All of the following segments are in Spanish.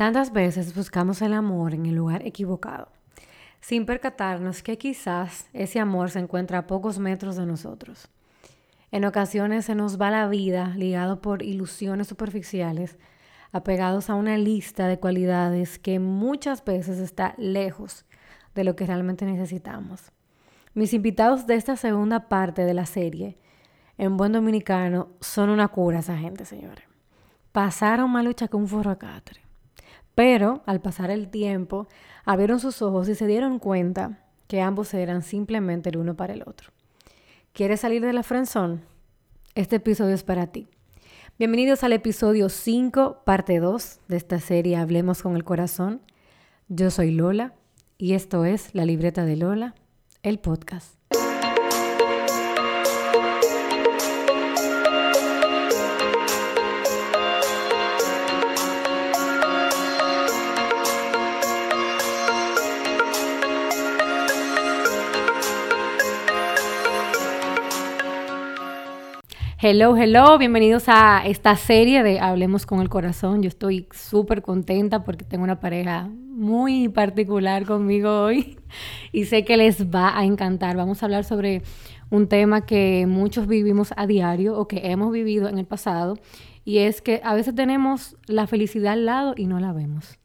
Tantas veces buscamos el amor en el lugar equivocado, sin percatarnos que quizás ese amor se encuentra a pocos metros de nosotros. En ocasiones se nos va la vida ligado por ilusiones superficiales, apegados a una lista de cualidades que muchas veces está lejos de lo que realmente necesitamos. Mis invitados de esta segunda parte de la serie, en buen dominicano, son una cura esa gente, señores. Pasaron más lucha que un forro. Pero al pasar el tiempo, abrieron sus ojos y se dieron cuenta que ambos eran simplemente el uno para el otro. ¿Quieres salir de la frenzón? Este episodio es para ti. Bienvenidos al episodio 5, parte 2 de esta serie Hablemos con el Corazón. Yo soy Lola y esto es La Libreta de Lola, el podcast. Hello, hello, bienvenidos a esta serie de Hablemos con el Corazón. Yo estoy súper contenta porque tengo una pareja muy particular conmigo hoy y sé que les va a encantar. Vamos a hablar sobre un tema que muchos vivimos a diario o que hemos vivido en el pasado y es que a veces tenemos la felicidad al lado y no la vemos.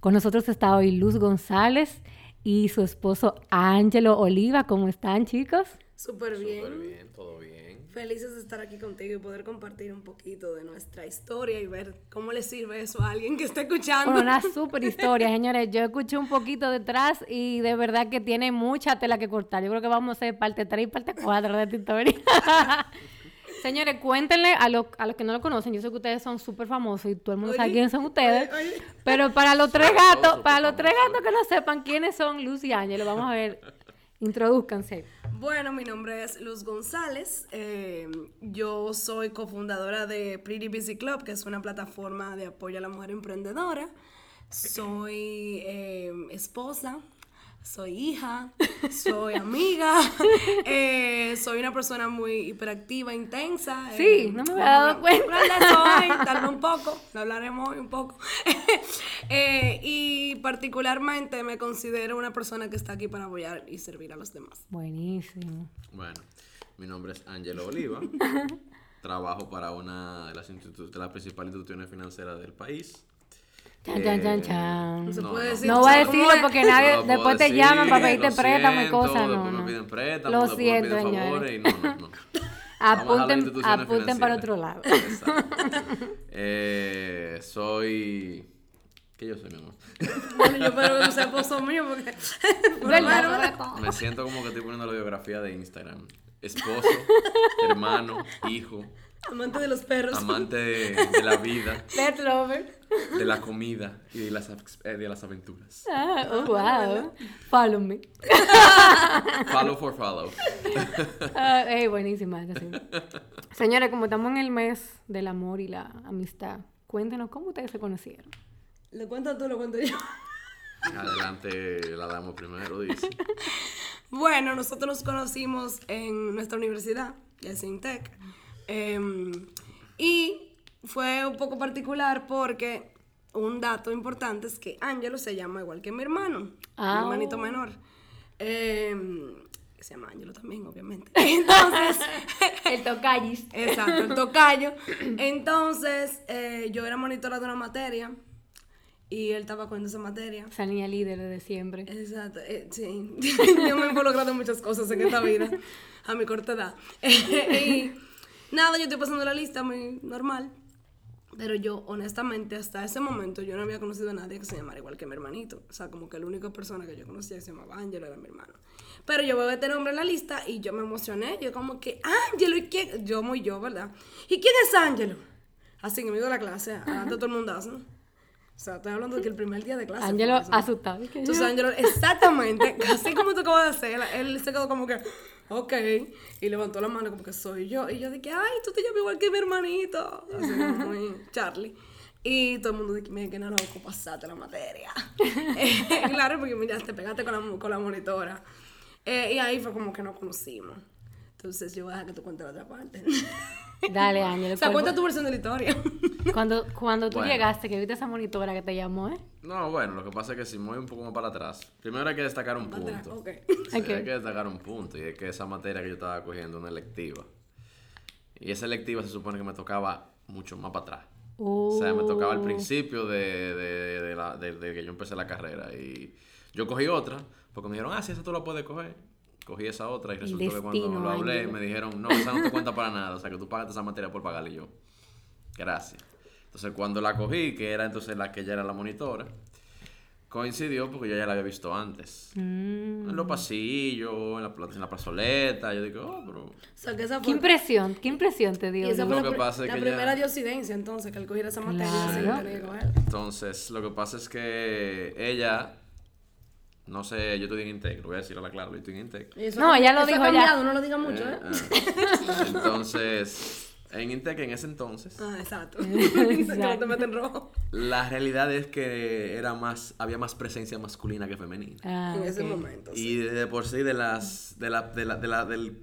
Con nosotros está hoy Luz González y su esposo Ángelo Oliva. ¿Cómo están, chicos? Súper bien. Súper bien, todo bien. Felices de estar aquí contigo y poder compartir un poquito de nuestra historia y ver cómo le sirve eso a alguien que está escuchando. Bueno, una súper historia, señores. Yo escuché un poquito detrás y de verdad que tiene mucha tela que cortar. Yo creo que vamos a hacer parte 3 y parte 4 de esta historia. Señores, cuéntenle a, los a los que no lo conocen, yo sé que ustedes son súper famosos y todo el mundo sabe quiénes son ustedes, oye, oye. pero para los tres gatos, para los tres gatos que no sepan quiénes son Luz y Ángel, vamos a ver, introduzcanse. Bueno, mi nombre es Luz González. eh, yo soy cofundadora de Pretty Busy Club, que es una plataforma de apoyo a la mujer emprendedora. Soy eh, esposa, soy hija, soy amiga, eh, soy una persona muy hiperactiva, intensa. Sí, eh, no me había dado bueno, cuenta. hoy, tal vez un poco, lo hablaremos hoy un poco. Eh, y particularmente me considero una persona que está aquí para apoyar y servir a los demás. Buenísimo. Bueno, mi nombre es Ángelo Oliva. Trabajo para una de las, institu- de las principales instituciones financieras del país. Chan, chan, chan, Eh, chan. No se puede no. decir. No voy a sea, ¿cómo decirlo porque nadie, No después te decir, llaman para pedirte préstamo y cosas, no, después no. me piden préstamo, Lo siento, piden señores. favores y no, no, no. Vamos a las Apunten, apunten para otro lado. Exacto. Eh, soy... ¿Qué yo soy, mi amor? Bueno, yo espero que no sea esposo mío porque. Me siento como que estoy poniendo la biografía de Instagram. Esposo, hermano, hijo, Amante de los perros. amante de, de la vida, Pet lover. De la comida y de las, eh, de las aventuras. Ah, oh, wow. Follow me. Follow for follow. Ah, ey, buenísima. sí. Señores, como estamos en el mes del amor y la amistad, cuéntenos cómo ustedes se conocieron. ¿Lo cuentas tú lo cuento yo? Adelante, la damos primero, dice. Bueno, nosotros nos conocimos en nuestra universidad, el Sintec. y fue un poco particular porque un dato importante es que Ángelo se llama igual que mi hermano, Ah. mi hermanito menor. Em, que se llama Ángelo también, obviamente. Entonces, El tocallis. Exacto, el tocayo. Entonces, eh, yo era monitora de una materia y él estaba con esa materia. Esa niña líder desde siempre. Exacto, eh, sí. yo me he involucrado en muchas cosas en esta vida, a mi corta edad. y nada, yo estoy pasando la lista muy normal. Pero yo, honestamente, hasta ese momento, yo no había conocido a nadie que se llamara igual que mi hermanito. O sea, como que la única persona que yo conocía que se llamaba Ángelo era mi hermano. Pero yo veo este nombre en la lista y yo me emocioné. Yo como que, Ángelo, ¿y quién? Yo muy yo, ¿verdad? ¿Y quién es Ángelo? Así que me a la clase, adelante todo el mundazo. O sea, estoy hablando de que el primer día de clase. Ángelo asustado. ¿Qué Entonces? Ángelo, exactamente, así como tú acabas de hacer, él se quedó como que, ok, y levantó la mano como que soy yo. Y yo dije, ay, tú te llamas igual que mi hermanito. Así como muy Charlie. Y todo el mundo dice, mira, que no loco, pasaste la materia. Eh, claro, porque mira, te pegaste con la, con la monitora. Eh, y ahí fue como que nos conocimos. Entonces yo voy a dejar que tú cuentes la otra parte. Dale, Ángel. O sea, cuenta tu versión de la historia. Cuando, cuando tú Bueno. llegaste, que viste esa monitora que te llamó, ¿eh? No, bueno, lo que pasa es que si me voy un poco más para atrás, primero hay que destacar un punto. Ok. Sí, Ok. Hay que destacar un punto, y es que esa materia que yo estaba cogiendo una electiva. Y esa electiva se supone que me tocaba mucho más para atrás. O sea, me tocaba al Uh. principio de, de- de la- de- de que yo empecé la carrera. Y yo cogí otra, porque me dijeron, ah, sí, esa tú la puedes coger. Cogí esa otra y resultó que cuando lo hablé Ángel. me dijeron, no, esa no te cuenta para nada. O sea, que tú pagaste esa materia por pagarla y yo. Gracias. Entonces, cuando la cogí, que era entonces la que ya era la monitora, coincidió porque yo ya la había visto antes. Mm. En los pasillos, en la, pla- en la plazoleta. Yo digo, oh, pero. O sea, que esa ¿Qué impresión? ¿Qué impresión te dio? y esa Lo fue la, que es que primera ya- diosidencia, entonces, que al cogiera esa materia, Claro. Entonces, lo que pasa es que ella. No sé, yo estoy en Intec, lo voy a decir a la clara, yo estoy en Intec. No, ella lo eso dijo ya. no lo diga mucho, Eh, ¿eh? ah. Entonces, en Intec en ese entonces, Ah, exacto. que no te meten rojo. la realidad es que era más, había más presencia masculina que femenina. Ah, en ese momento. sí. Y de por sí de las de la, de la, de la- del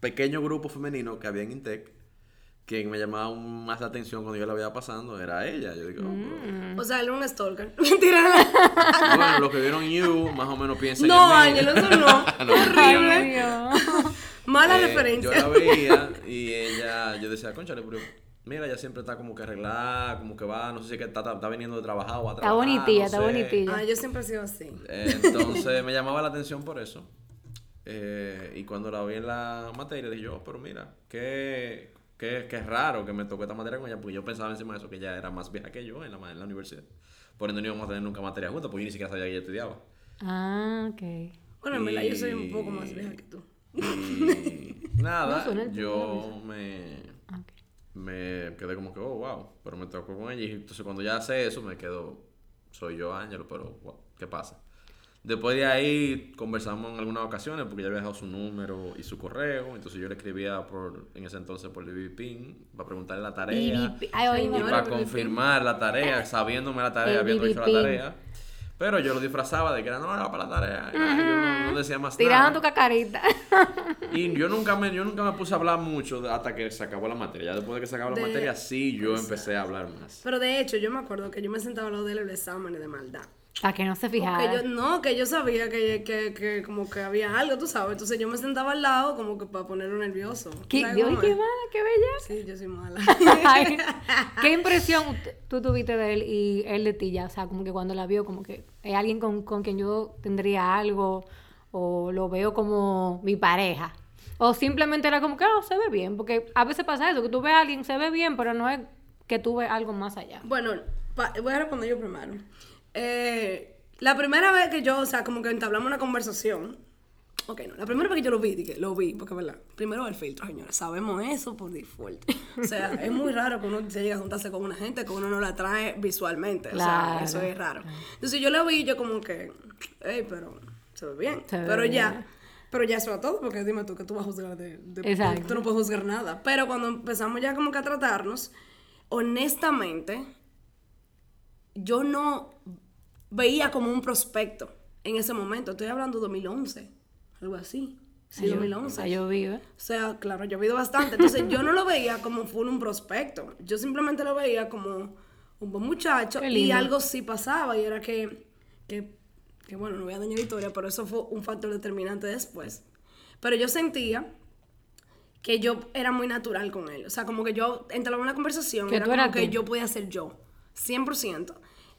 pequeño grupo femenino que había en Intec, quien me llamaba más la atención cuando yo la veía pasando era ella. Yo digo, oh, Mm. O sea, él era un stalker. Mentira. bueno, los que vieron You más o menos piensan No. Ángel, eso no. No, Horrible. Mala Eh, referencia. Yo la veía y ella, yo decía, conchale, pero mira, ella siempre está como que arreglada, como que va, no sé si es que está, está viniendo de trabajar o a Está bonitilla, no está sé. bonitilla. Ah, yo siempre he sido así. Eh, Entonces me llamaba la atención por eso. Eh, y cuando la vi en la materia, dije yo, "Oh, pero mira, qué, qué, qué raro que me tocó esta materia con ella, porque yo pensaba encima de eso que ella era más vieja que yo en la, ma- en la universidad. Por ende no íbamos a tener nunca materia juntos, porque yo ni siquiera sabía que ella estudiaba. Ah, ok. Bueno, en verdad, yo soy un poco más vieja que tú. Y nada, No, suena el yo me, Ok. me quedé como que, oh, wow, pero me tocó con ella. Y entonces cuando ya hace eso, me quedo, soy yo, Ángelo, pero, wow, ¿qué pasa? Después de ahí conversamos en algunas ocasiones porque ya había dejado su número y su correo. Entonces yo le escribía por, en ese entonces por el Pin para preguntarle la tarea. BBP. Ay, oye, Y para confirmar la tarea, sabiéndome la tarea, habiendo hecho la tarea. Pero yo lo disfrazaba de que era, no, era para la tarea. Y yo no, no decía más Tiraban tu nada. cacarita. Y yo nunca, me, yo nunca me puse a hablar mucho hasta que se acabó la materia. Ya después de que se acabó la materia, sí, yo empecé a hablar más. Pero de hecho, yo me acuerdo que yo me sentaba al lado de él en el examen de maldad. Para que no se fijara. yo, no, que yo sabía que, que, que como que había algo, tú sabes. Entonces yo me sentaba al lado como que para ponerlo nervioso. ¿Qué, ¿Sabes Dios, cómo qué mala, qué bella. Sí, yo soy mala. Ay, ¿Qué impresión tú tuviste de él y él de ti ya? O sea, como que cuando la vio, como que es alguien con, con quien yo tendría algo o lo veo como mi pareja. O simplemente era como que, oh, se ve bien. Porque a veces pasa eso, que tú ves a alguien, se ve bien, pero no es que tú ves algo más allá. Bueno, voy a responder yo primero. Eh, la primera vez que yo, o sea, como que entablamos una conversación. Ok, no, la primera vez que yo lo vi, dije, lo vi, porque verdad, primero el filtro, señores, sabemos eso por default. O sea, es muy raro que uno se llegue a juntarse con una gente que uno no la trae visualmente. O Claro. sea, eso es raro. Entonces yo lo vi, yo como que, hey, pero se ve bien. Se ve pero bien. ya, pero ya eso era todo, porque dime tú que tú vas a juzgar de, de- Exacto. tú no puedes juzgar nada. Pero cuando empezamos ya como que a tratarnos, honestamente, yo no veía como un prospecto en ese momento. Estoy hablando de 2011, algo así. Sí, Ay, yo- 2011. ay, yo vi, ¿eh? O sea, claro, yo he vivido bastante. Entonces, yo no lo veía como full un prospecto. Yo simplemente lo veía como un buen muchacho. Y algo sí pasaba. Y era que, que, que, bueno, no voy a dañar la historia, pero eso fue un factor determinante después. Pero yo sentía que yo era muy natural con él. O sea, como que yo entablaba una conversación. Que era como que yo podía ser yo. 100%.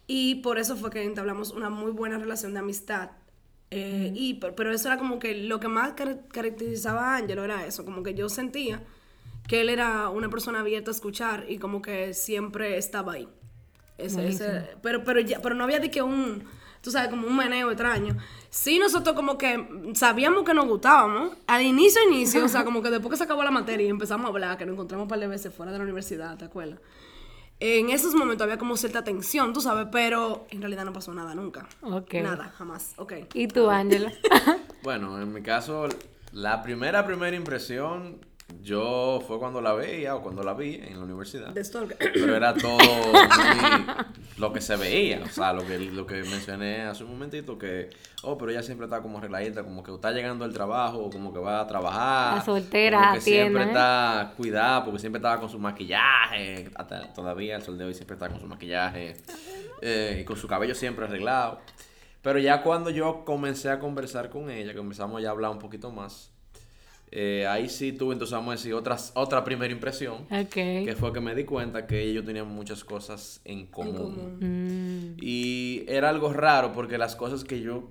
Y por eso fue que entablamos una muy buena relación de amistad. Eh, y, pero, eso era como que lo que más car- caracterizaba a Ángelo era eso, como que yo sentía que él era una persona abierta a escuchar y como que siempre estaba ahí. Ese, ese- pero, pero, ya, pero no había de que un, tú sabes, como un meneo extraño. Sí, nosotros como que sabíamos que nos gustábamos. Al inicio, inicio, o sea, como que después que se acabó la materia y empezamos a hablar, que nos encontramos un par de veces fuera de la universidad, ¿te acuerdas? En esos momentos había como cierta tensión, tú sabes, pero en realidad no pasó nada nunca. Ok. Nada, jamás. Ok. ¿Y tú, Ángela? Bueno, en mi caso, la primera, primera impresión Yo fue cuando la veía o cuando la vi en la universidad. De stalker. Pero era todo muy lo que se veía, o sea, lo que, lo que mencioné hace un momentito, que, oh, pero ella siempre está como arregladita, como que está llegando al trabajo, como que va a trabajar. La soltera como que siempre tiene. está cuidada, porque siempre estaba con su maquillaje, hasta todavía el sol de hoy siempre está con su maquillaje, eh, y con su cabello siempre arreglado. Pero ya cuando yo comencé a conversar con ella, que comenzamos ya a hablar un poquito más, eh, ahí sí tuve, entonces vamos a decir, otras, otra primera impresión. Ok. Que fue que me di cuenta que ellos tenían muchas cosas en común. común. Mm, Y era algo raro porque las cosas que yo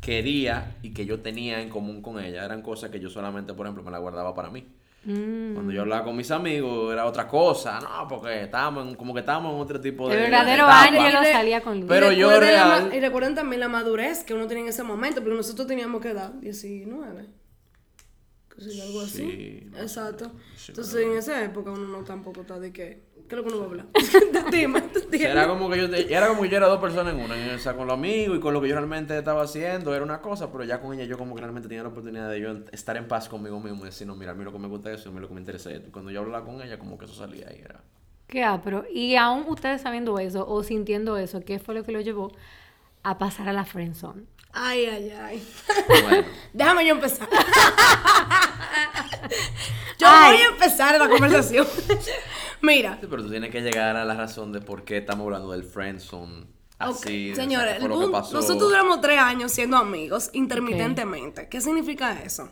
quería y que yo tenía en común con ella eran cosas que yo solamente, por ejemplo, me las guardaba para mí. mm. Cuando yo hablaba con mis amigos era otra cosa, no, porque estábamos en- como que estábamos en otro tipo de El verdadero de- salía con Luis. Pero yo la real- y recuerden también la madurez que uno tenía en ese momento, porque nosotros teníamos que edad, 19. Algo así. Sí, Exacto. Sí, Entonces en esa época uno no tampoco está de que. ¿Qué es lo que uno va a hablar? Dime, dime. Era como que yo te- era como que yo era dos personas en una, o sea, con los amigos y con lo que yo realmente estaba haciendo era una cosa, pero ya con ella yo como que realmente tenía la oportunidad de yo estar en paz conmigo mismo y decir, no, mira, a mí lo que me gusta es eso, a mí lo que me interesa es esto. Y cuando yo hablaba con ella, como que eso salía ahí, era... Qué pero Y aún ustedes sabiendo eso o sintiendo eso, ¿qué fue lo que lo llevó a pasar a la friendzone? Ay, ay, ay. Bueno, Déjame yo empezar. yo Ay. voy a empezar la conversación. Mira, sí, pero tú tienes que llegar a la razón de por qué estamos hablando del friendzone así. Ok, o sea, Señores, nosotros duramos tres años siendo amigos intermitentemente. ¿Qué significa eso?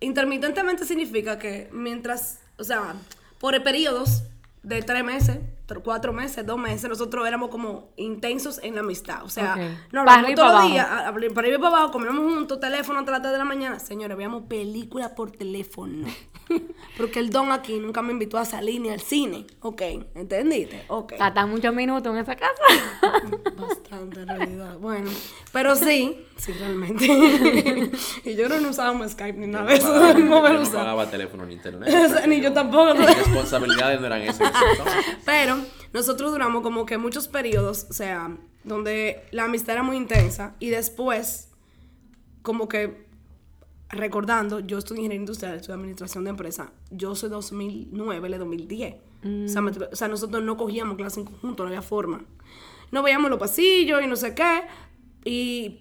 Intermitentemente significa que mientras, o sea, por periodos de tres meses, cuatro meses, dos meses, nosotros éramos como intensos en la amistad. O sea, Ok. nos Para hablamos todos para los días, para y para abajo, comíamos juntos, teléfono hasta las 3 de la mañana. Señores, veíamos películas por teléfono. Porque el don aquí nunca me invitó a salir ni al cine. Ok, ¿entendiste? Ok. Tatan muchos minutos en esa casa. Bastante en realidad. Bueno, pero sí, sí, realmente. y yo no usábamos Skype ni nada de eso. pagaba- No me yo no pagaba teléfono ni internet. O sea, ni yo tampoco. Mis responsabilidades no eran esas. Pero nosotros duramos como que muchos periodos, o sea, donde la amistad era muy intensa y después, como que recordando, yo estudié ingeniería industrial, estudié administración de empresa, yo soy 2009, él es 2010. O, sea, me tuve- o sea, nosotros no cogíamos clases en conjunto, no había forma. No veíamos los pasillos y no sé qué, y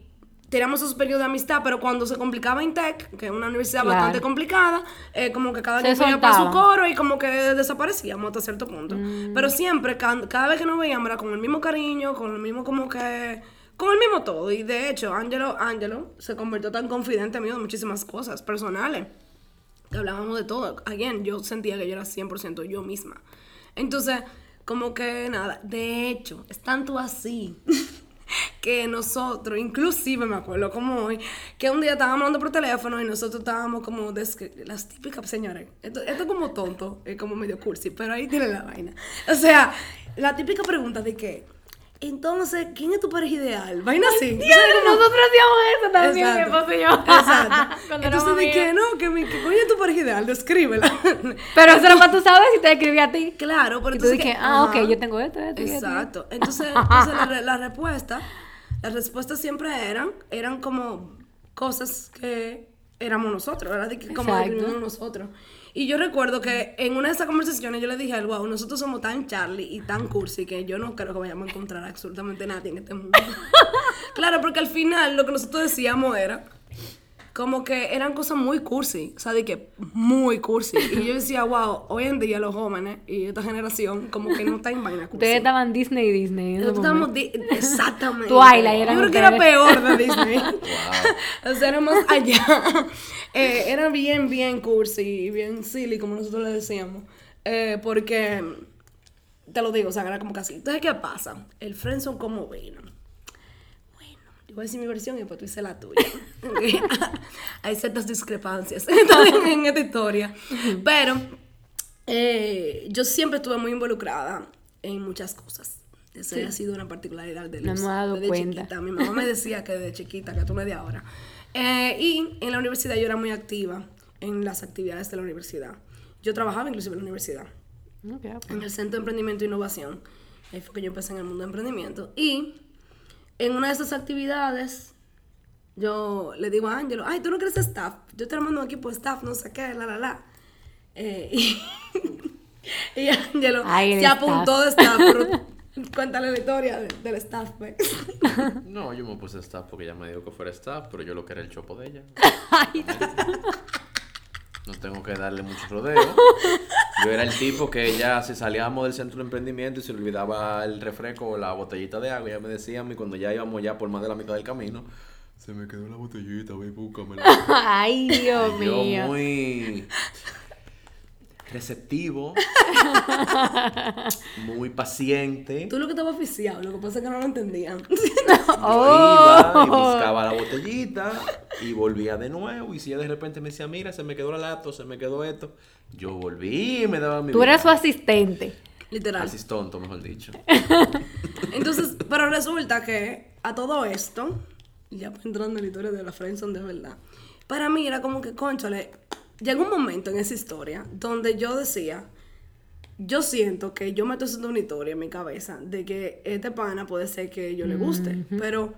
teníamos esos periodos de amistad, pero cuando se complicaba Intec, que es una universidad Claro. bastante complicada, eh, como que cada Se quien iba para su coro y como que desaparecíamos hasta cierto punto. Mm. Pero siempre, ca- cada, vez que nos veíamos era con el mismo cariño, con el mismo como que... Con el mismo todo. Y de hecho, Angelo, Angelo se convirtió tan confidente mío de muchísimas cosas personales. Que hablábamos de todo. Again, yo sentía que yo era 100% yo misma. Entonces, como que nada. De hecho, es tanto así que nosotros, inclusive me acuerdo como hoy, que un día estábamos hablando por teléfono y nosotros estábamos como las típicas, señores, esto, esto es como tonto, es como medio cursi, pero ahí tiene la vaina. O sea, la típica pregunta de que, entonces, ¿quién es tu pareja ideal? Vaina así. ¿Tú sabes cómo- Nosotros hacíamos eso también, mi Exacto. esposo y yo. Exacto. Entonces, de amigos. no, que, mi, que coño es tu pareja ideal, descríbela. Pero eso era para tú sabes si te escribí a ti. claro, pero Y tú dije, ah, ok, yo tengo esto. Exacto. Entonces, entonces la, re- la respuesta, las respuestas siempre eran, eran como cosas que éramos nosotros, ¿verdad? De que como definimos nosotros. Y yo recuerdo que en una de esas conversaciones yo le dije wow, nosotros somos tan Charlie y tan cursi que yo no creo que vayamos a encontrar absolutamente nadie en este mundo. claro, porque al final lo que nosotros decíamos era como que eran cosas muy cursi, o sea, de que muy cursi. Y yo decía, wow, hoy en día los jóvenes y esta generación como que no está en vaina cursi. Ustedes estaban Disney y Disney. Nosotros estábamos di- exactamente. Twilight eran Yo creo que era peor de Disney. Wow. o sea, era más allá. Eh, era bien, bien cursi y bien silly, como nosotros le decíamos. Eh, porque, te lo digo, o sea, era como casi. Entonces, ¿qué pasa? El friendzone como vino. Yo voy a decir mi versión y después tú dices la tuya. Hay ciertas discrepancias en esta historia. Pero eh, yo siempre estuve muy involucrada en muchas cosas. Esa ha sido una particularidad de Luz. hemos dado desde cuenta. chiquita. Mi mamá me decía que desde chiquita, que tú me de ahora. Eh, y en la universidad yo era muy activa en las actividades de la universidad. Yo trabajaba inclusive en la universidad, Ok, ok. en el Centro de Emprendimiento e Innovación. Ahí fue que yo empecé en el mundo de emprendimiento. Y en una de esas actividades, yo le digo a Ángelo, ay, tú no quieres staff. Yo te mando un equipo de staff, no sé qué, la, la, la. Eh, y, y Angelo Ay, el se apuntó de staff. pero Cuéntale la historia de- del staff, pues. No, yo me puse staff porque ella me dijo que fuera staff, pero yo lo que era el chopo de ella. No tengo que darle mucho rodeo. Yo era el tipo que ella, si salíamos del centro de emprendimiento y se le olvidaba el refresco o la botellita de agua, ella me decía a mí cuando ya íbamos ya por más de la mitad del camino, se me quedó la botellita, ve, búscamela. Ay, Dios Y yo mío. muy receptivo, muy paciente. Tú lo que estaba oficiado, lo que pasa es que no lo entendían. Yo Oh. iba y buscaba la botellita y volvía de nuevo. Y si ella de repente me decía, mira, se me quedó la lata, o se me quedó esto, yo volví y me daba mi Tú eras su asistente. Literal. Así es tonto, mejor dicho. Entonces, pero resulta que a todo esto, ya entrando en la historia de la Friendzone de verdad, para mí era como que, conchale, llegó un momento en esa historia donde yo decía, yo siento que yo me estoy haciendo una historia en mi cabeza de que este pana puede ser que yo le guste, pero,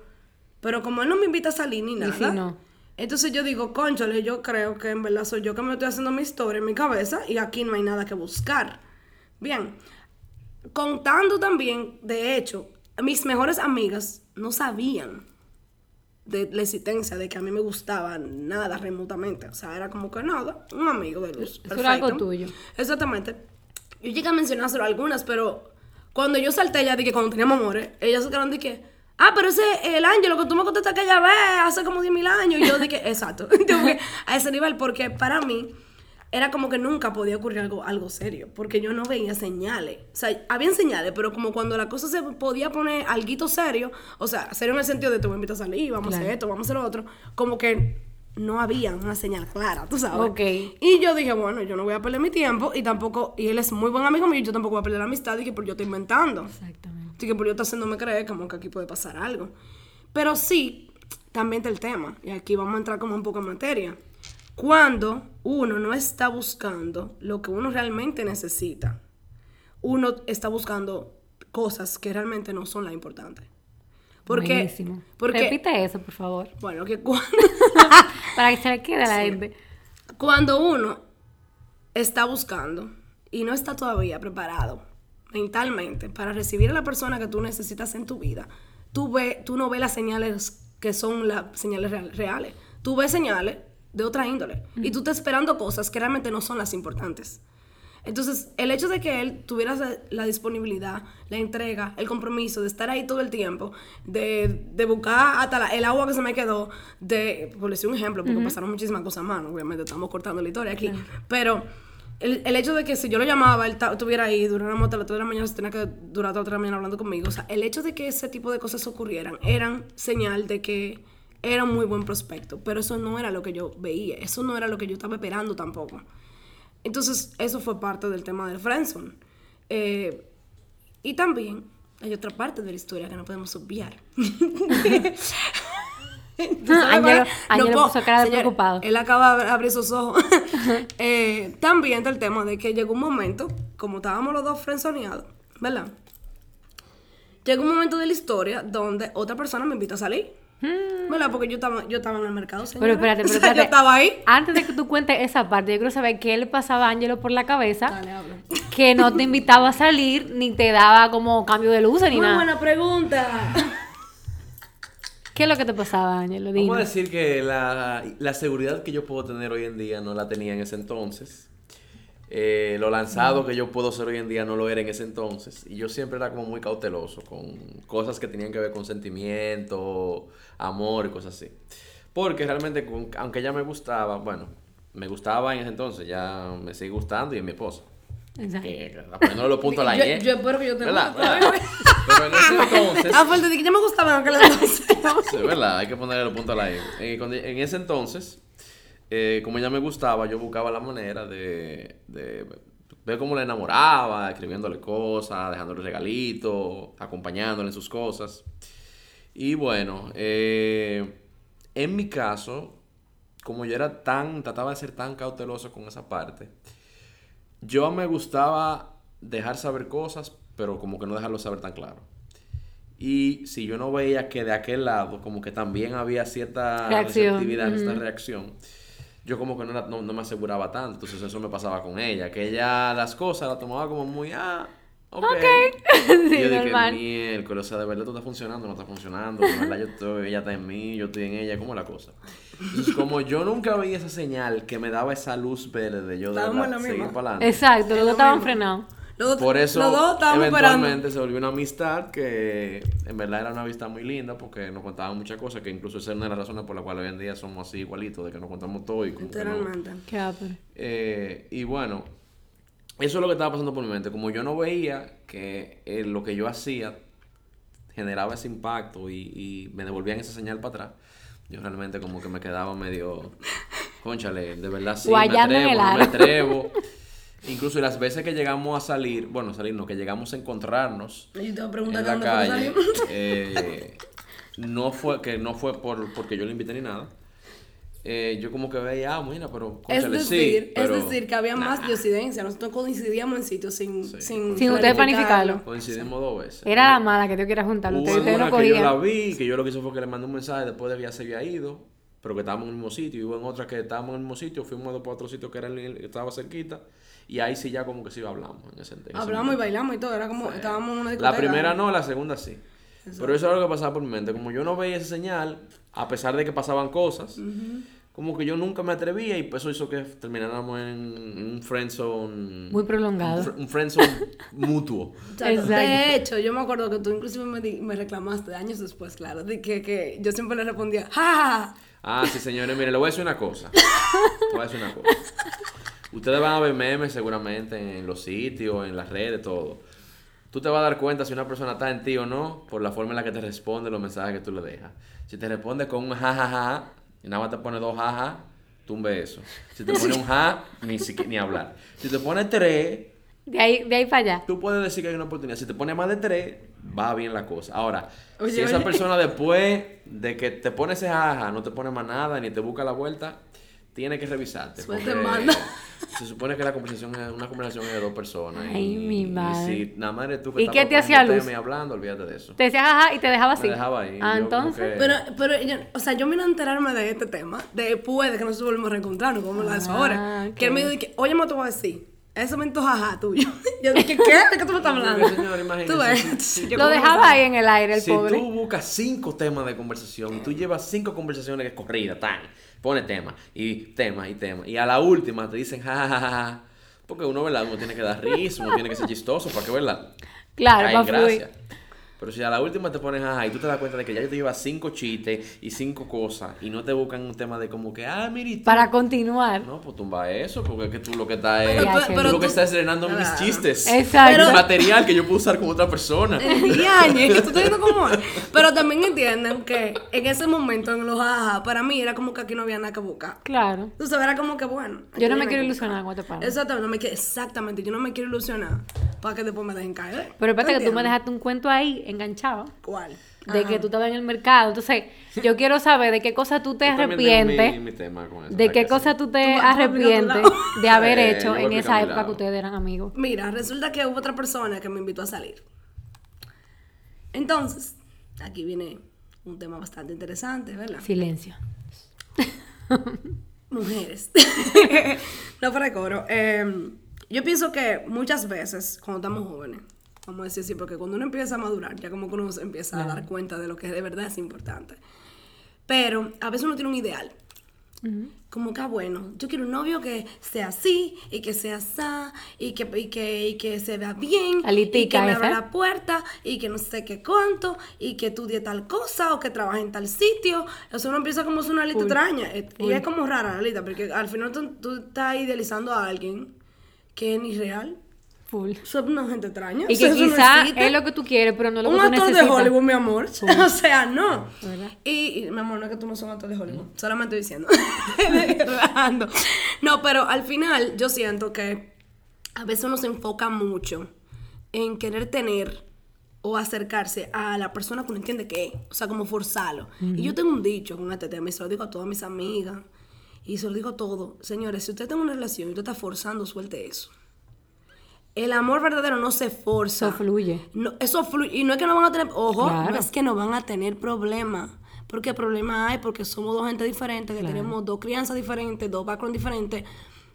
pero como él no me invita a salir ni nada, si no? entonces yo digo, conchale, yo creo que en verdad soy yo que me estoy haciendo mi historia en mi cabeza y aquí no hay nada que buscar. Bien, contando también, de hecho, mis mejores amigas no sabían de la existencia de que a mí me gustaba nada remotamente. O sea, era como que nada, un amigo de luz. Eso era algo tuyo. Exactamente. Yo llegué a mencionárselo a algunas, pero cuando yo salté ya de que cuando teníamos amores, ellas se quedaron de que, ah, pero ese es el ángel que tú me contaste aquella vez hace como 10 mil años. Y yo dije, exacto. A ese nivel, porque para mí era como que nunca podía ocurrir algo, algo serio, porque yo no veía señales. O sea, habían señales, pero como cuando la cosa se podía poner algo serio, o sea, serio en el sentido de tú me invitas a salir, vamos a hacer esto, vamos a hacer lo otro, como que no había una señal clara, tú sabes. Ok. Y yo dije, bueno, yo no voy a perder mi tiempo y tampoco, y él es muy buen amigo mío y yo tampoco voy a perder la amistad y que por yo estoy inventando. Exactamente. Así que por yo estoy haciéndome creer como que aquí puede pasar algo. Pero sí, también está el tema, y aquí vamos a entrar como un poco en materia. Cuando uno no está buscando lo que uno realmente necesita, uno está buscando cosas que realmente no son las importantes. Porque, Buenísimo. porque Repite eso, por favor. bueno, que cuando, Para que se le quede a la gente. cuando uno está buscando y no está todavía preparado mentalmente para recibir a la persona que tú necesitas en tu vida, tú, ve, tú no ves las señales que son las señales real- reales. Tú ves señales de otra índole. Y tú estás esperando cosas que realmente no son las importantes. Entonces, el hecho de que él tuviera la disponibilidad, la entrega, el compromiso de estar ahí todo el tiempo, de, de buscar hasta la- el agua que se me quedó, de, por decir un ejemplo, porque pasaron muchísimas cosas más, obviamente estamos cortando la historia aquí, pero el, el hecho de que si yo lo llamaba, él estuviera ahí, duráramos hasta las 3 de la mañana, se tenía que durar hasta las 3 de la mañana hablando conmigo, o sea, el hecho de que ese tipo de cosas ocurrieran, eran señal de que era un muy buen prospecto, pero eso no era lo que yo veía, eso no era lo que yo estaba esperando tampoco. Entonces, eso fue parte del tema del friendzone. Eh, y también hay otra parte de la historia que no podemos obviar. Preocupado. Él acaba de abrir sus ojos. Eh, también está el tema de que llegó un momento, como estábamos los dos friendzoneados, ¿verdad? Llegó un momento de la historia donde otra persona me invita a salir. ¿Verdad? Porque yo estaba, yo estaba en el mercado, Hmm. Pero señora. espérate, pero O sea, espérate. yo estaba ahí. Antes de que tú cuentes esa parte, yo quiero saber qué le pasaba a Ángelo por la cabeza Dale, habla. que no te invitaba a salir ni te daba como cambio de luces ni Muy nada. buena pregunta. ¿Qué es lo que te pasaba, Ángelo? Vamos a decir que la, la seguridad que yo puedo tener hoy en día no la tenía en ese entonces. Eh, lo lanzado que yo puedo ser hoy en día no lo era en ese entonces. Y yo siempre era como muy cauteloso con cosas que tenían que ver con sentimiento, amor y cosas así. Porque realmente, aunque ella me gustaba, bueno, me gustaba en ese entonces, ya me sigue gustando y es mi esposa. Exacto. Que, poniéndole los puntos a la Yo- yo espero que yo te ¿Verdad? guste. ¿verdad? Pero en ese entonces... Ah, fuerte, de que ya me gustaba en aquel entonces. Sí, verdad, hay que ponerle los puntos a la I. Eh, cuando- en ese entonces, eh, como ella me gustaba, yo buscaba la manera de, de ver cómo la enamoraba, escribiéndole cosas, dejándole regalitos, acompañándole en sus cosas. Y bueno, eh, en mi caso, como yo era tan, trataba de ser tan cauteloso con esa parte, yo me gustaba dejar saber cosas, pero como que no dejarlo saber tan claro. Y si yo no veía que de aquel lado, como que también había cierta Reacción, receptividad, esta ujú. reacción, yo como que no, era- no, no me aseguraba tanto, entonces eso me pasaba con ella, que ella las cosas las tomaba como muy, ah, ok. Sí, y yo dije, miércoles, o sea, de verdad tú estás funcionando, no está funcionando, de verdad yo estoy, ella está en mí, yo estoy en ella, ¿cómo es la cosa? Entonces, como yo nunca vi esa señal que me daba esa luz verde, yo de Estábamos verdad seguir para adelante. Exacto, los Es dos lo estaban frenados. Los Por eso, los dos estábamos eventualmente esperando. se volvió una amistad que en verdad era una amistad muy linda porque nos contaban muchas cosas que incluso esa es una de las razones por las cuales hoy en día somos así igualitos, de que nos contamos todo y como que no-. Eh, y bueno, eso es lo que estaba pasando por mi mente. Como yo no veía que eh, lo que yo hacía generaba ese impacto y, y me devolvían esa señal para atrás, yo realmente como que me quedaba medio, conchale, de verdad sí, me atrevo, no me atrevo. Incluso las veces que llegamos a salir, bueno, salir no, que llegamos a encontrarnos Yo te voy a en la calle, eh, no fue, que no fue por, porque yo le invité ni nada. Eh, yo como que veía, ah, mira, pero Es sí, decir, pero- es decir, que había más diosidencia. Nosotros coincidíamos en sitios sin, Sí. sin, Sin ustedes planificarlo. Coincidimos dos veces. Era la mala que te quieras juntar. Hubo Ustedes, ustedes no una que yo la vi, que yo lo que hice fue que le mandé un mensaje después de que ya se había ido, pero que estábamos en el mismo sitio. Y hubo en otra que estábamos en el mismo sitio, fuimos a otro sitio que era el- que estaba cerquita. Y ahí sí ya como que sí hablamos en ese, en ese Hablamos y momento. bailamos y todo. Era como, estábamos en una discoteca. La primera no, la segunda sí. Pero eso era lo que pasaba por mi mente. Como yo no veía esa señal, a pesar de que pasaban cosas, como que yo nunca me atrevía y eso hizo que termináramos en, un friendzone. Muy prolongado. Un, fr- un friendzone mutuo. Exacto. Exacto. De hecho, yo me acuerdo que tú inclusive me, di- me reclamaste años después, claro, de que, que yo siempre le respondía, ¡Ja, ja, ja! Ah, sí, señores, mire, le voy a decir una cosa. Le voy a decir una cosa. Ustedes van a ver memes seguramente en los sitios, en las redes, todo. Tú te vas a dar cuenta si una persona está en ti o no por la forma en la que te responde los mensajes que tú le dejas. Si te responde con un jajaja y nada más te pone dos jaja, tumbe eso. Si te pone un ja, ni, ni hablar. Si te pone tres, De ahí, de ahí para allá. tú puedes decir que hay una oportunidad. Si te pone más de tres, va bien la cosa. Ahora, Oye, si esa persona después de que te pone ese jaja, no te pone más nada, ni te busca la vuelta, tiene que revisarte. Se supone que la conversación es una conversación de dos personas. Ay, y, mi y madre. si nada más eres tú que ¿Y estás qué te hacía luz? y hablando, olvídate de eso. Te decía jaja y te dejaba así. Me dejaba ahí. Ah, entonces. que- Pero, pero yo, o sea, yo vine a enterarme de este tema después de que nosotros volvimos a reencontrarnos, como las Ah, ahora. ok. Que él me dijo, que, oye, me te voy a decir, ese momento jaja tuyo. Yo dije, ¿qué? ¿De qué tú me estás hablando? Señor, imagínese, Tú si- Lo dejaba ahí en el aire, el si pobre. tú buscas cinco temas de conversación y tú llevas cinco conversaciones que corridas, tan, pone tema y tema y tema, y a la última te dicen ja, ja, ja, ja, porque uno, ¿verdad? Uno tiene que dar risa, uno tiene que ser chistoso para que, ¿verdad? Claro, para fluir. Pero si a la última te pones jaja y tú te das cuenta de que ya te llevas cinco chistes y cinco cosas y no te buscan un tema de como que, ah, mira, Para continuar. No, pues tumba eso, porque es que tú lo que estás es. Pero tú- tú pero lo que estás estrenando mis chistes. Exacto. Mi material que yo puedo usar con otra persona. Es. Pero también entienden que en ese momento, en los jaja, para mí era como que aquí no había nada que buscar. Claro. Tú sabes, era como que bueno. Yo no me quiero ilusionar con este pana. Exactamente, no me quiero- exactamente, yo no me quiero ilusionar para que después me dejen caer. Pero espérate que tú me dejaste un cuento ahí enganchado. ¿Cuál? De Ajá. que tú estabas en el mercado. Entonces, yo quiero saber de qué cosa tú te Yo arrepientes. mi- mi tema con eso, de qué cosa tú te Tú arrepientes de haber Eh, hecho en esa época que ustedes eran amigos. Mira, resulta que hubo otra persona que me invitó a salir. Entonces, aquí viene un tema bastante interesante, ¿verdad? Silencio. Mujeres. no para coro. Eh, yo pienso que muchas veces, cuando estamos jóvenes, vamos a decir así, porque cuando uno empieza a madurar, ya como que uno se empieza a dar cuenta de lo que de verdad es importante. Pero a veces uno tiene un ideal. Como que, ah, bueno, yo quiero un novio que sea así, y que sea así, y que, y que, y que se vea bien, La y que me abra esa. la puerta, y que no sé qué cuánto, y que estudie tal cosa, o que trabaje en tal sitio. O sea, uno empieza como una lista extraña. eh, Y es como rara la lista, porque al final tú, tú estás idealizando a alguien que es irreal. Full. Son una gente extraña. Y o sea, que no quizá es lo que tú quieres, pero no lo un que tú actor de necesitas. Hollywood, mi amor. o sea, no. Y, y, mi amor, no es que tú no seas un actor de Hollywood. Solamente estoy diciendo. No, pero al final yo siento que a veces uno se enfoca mucho en querer tener o acercarse a la persona que uno entiende que es. O sea, como forzarlo. Y yo tengo un dicho con este tema y se lo digo a todas mis amigas. Y se lo digo a todo. Señores, si usted tiene una relación y usted está forzando, suelte eso. El amor verdadero no se forza. Eso fluye. No, eso fluye. Y no es que no van a tener. Ojo, Claro. no es que no van a tener problemas. ¿Por qué problema hay? Porque somos dos gente diferentes, que tenemos dos crianzas diferentes, dos backgrounds diferentes,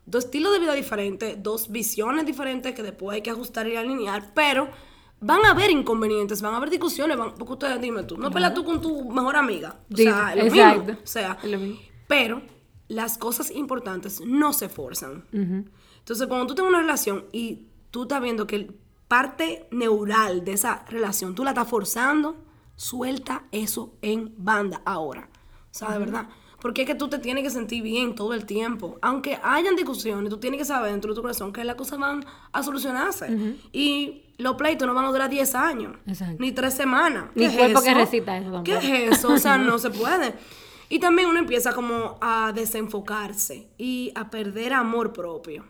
dos estilos de vida diferentes, dos visiones diferentes que después hay que ajustar y alinear, pero van a haber inconvenientes, van a haber discusiones, van, porque ustedes, dime tú, no peleas tú con tu mejor amiga, o sea, lo mismo, exacto. o sea, lo mismo. pero las cosas importantes no se forzan. Entonces, cuando tú tienes una relación y tú estás viendo que parte neural de esa relación tú la estás forzando, suelta eso en banda ahora. O sea, de verdad. Porque es que tú te tienes que sentir bien todo el tiempo. Aunque hayan discusiones, tú tienes que saber dentro de tu corazón que las cosas van a solucionarse. Y los pleitos no van a durar 10 años. Exacto. Ni 3 semanas. Ni ¿Qué es cuerpo que recita eso ¿Qué tampoco. es eso? O sea, no se puede. Y también uno empieza como a desenfocarse y a perder amor propio.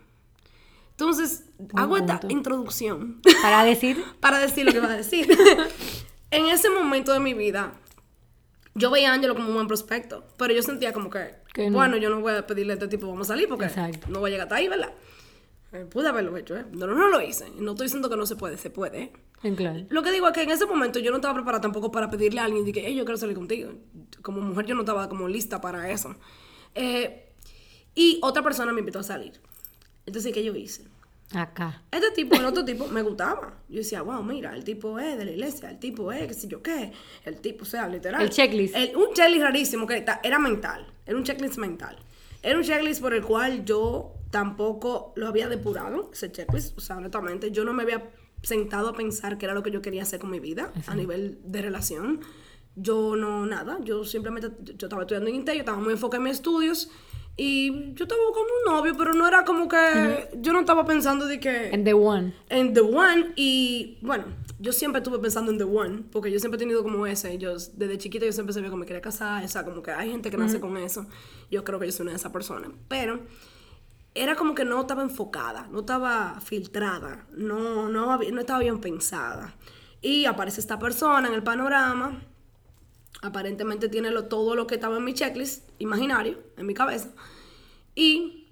Entonces, hago esta introducción Para decir, para decir lo que va a decir. en ese momento de mi vida, yo veía a Ángelo como un buen prospecto, pero yo sentía como que, Que no. bueno, yo no voy a pedirle a este tipo, vamos a salir porque Exacto. no voy a llegar hasta ahí, ¿verdad? Pude haberlo hecho, ¿eh? No, no, no lo hice. No estoy diciendo que no se puede, se puede, ¿eh? en claro. Lo que digo es que en ese momento yo no estaba preparada tampoco para pedirle a alguien de que, hey, yo quiero salir contigo. Como mujer yo no estaba como lista para eso. Eh, y otra persona me invitó a salir. Entonces, ¿qué yo hice? Acá. Este tipo, el otro tipo, me gustaba. Yo decía, wow, mira, el tipo es de la iglesia, el tipo es, qué sé yo qué, el tipo, o sea, literal. El checklist. El- un checklist rarísimo que era mental, era un checklist mental. Era un checklist por el cual yo tampoco lo había depurado, ese checklist, o sea, honestamente, yo no me había sentado a pensar qué era lo que yo quería hacer con mi vida a nivel de relación. Yo no, nada, yo simplemente, yo estaba estudiando en Intel, yo estaba muy enfocada en mis estudios y yo estaba buscando un novio, pero no era como que, yo no estaba pensando de que En The One. en The One y bueno, yo siempre estuve pensando en The One porque yo siempre he tenido como ese, yo desde chiquita yo siempre sabía que me quería casar, o sea, como que hay gente que nace con eso, yo creo que yo soy una de esas personas, pero era como que no estaba enfocada, no estaba filtrada, no, no, no estaba bien pensada. Y aparece esta persona en el panorama, aparentemente tiene lo, todo lo que estaba en mi checklist imaginario, en mi cabeza, y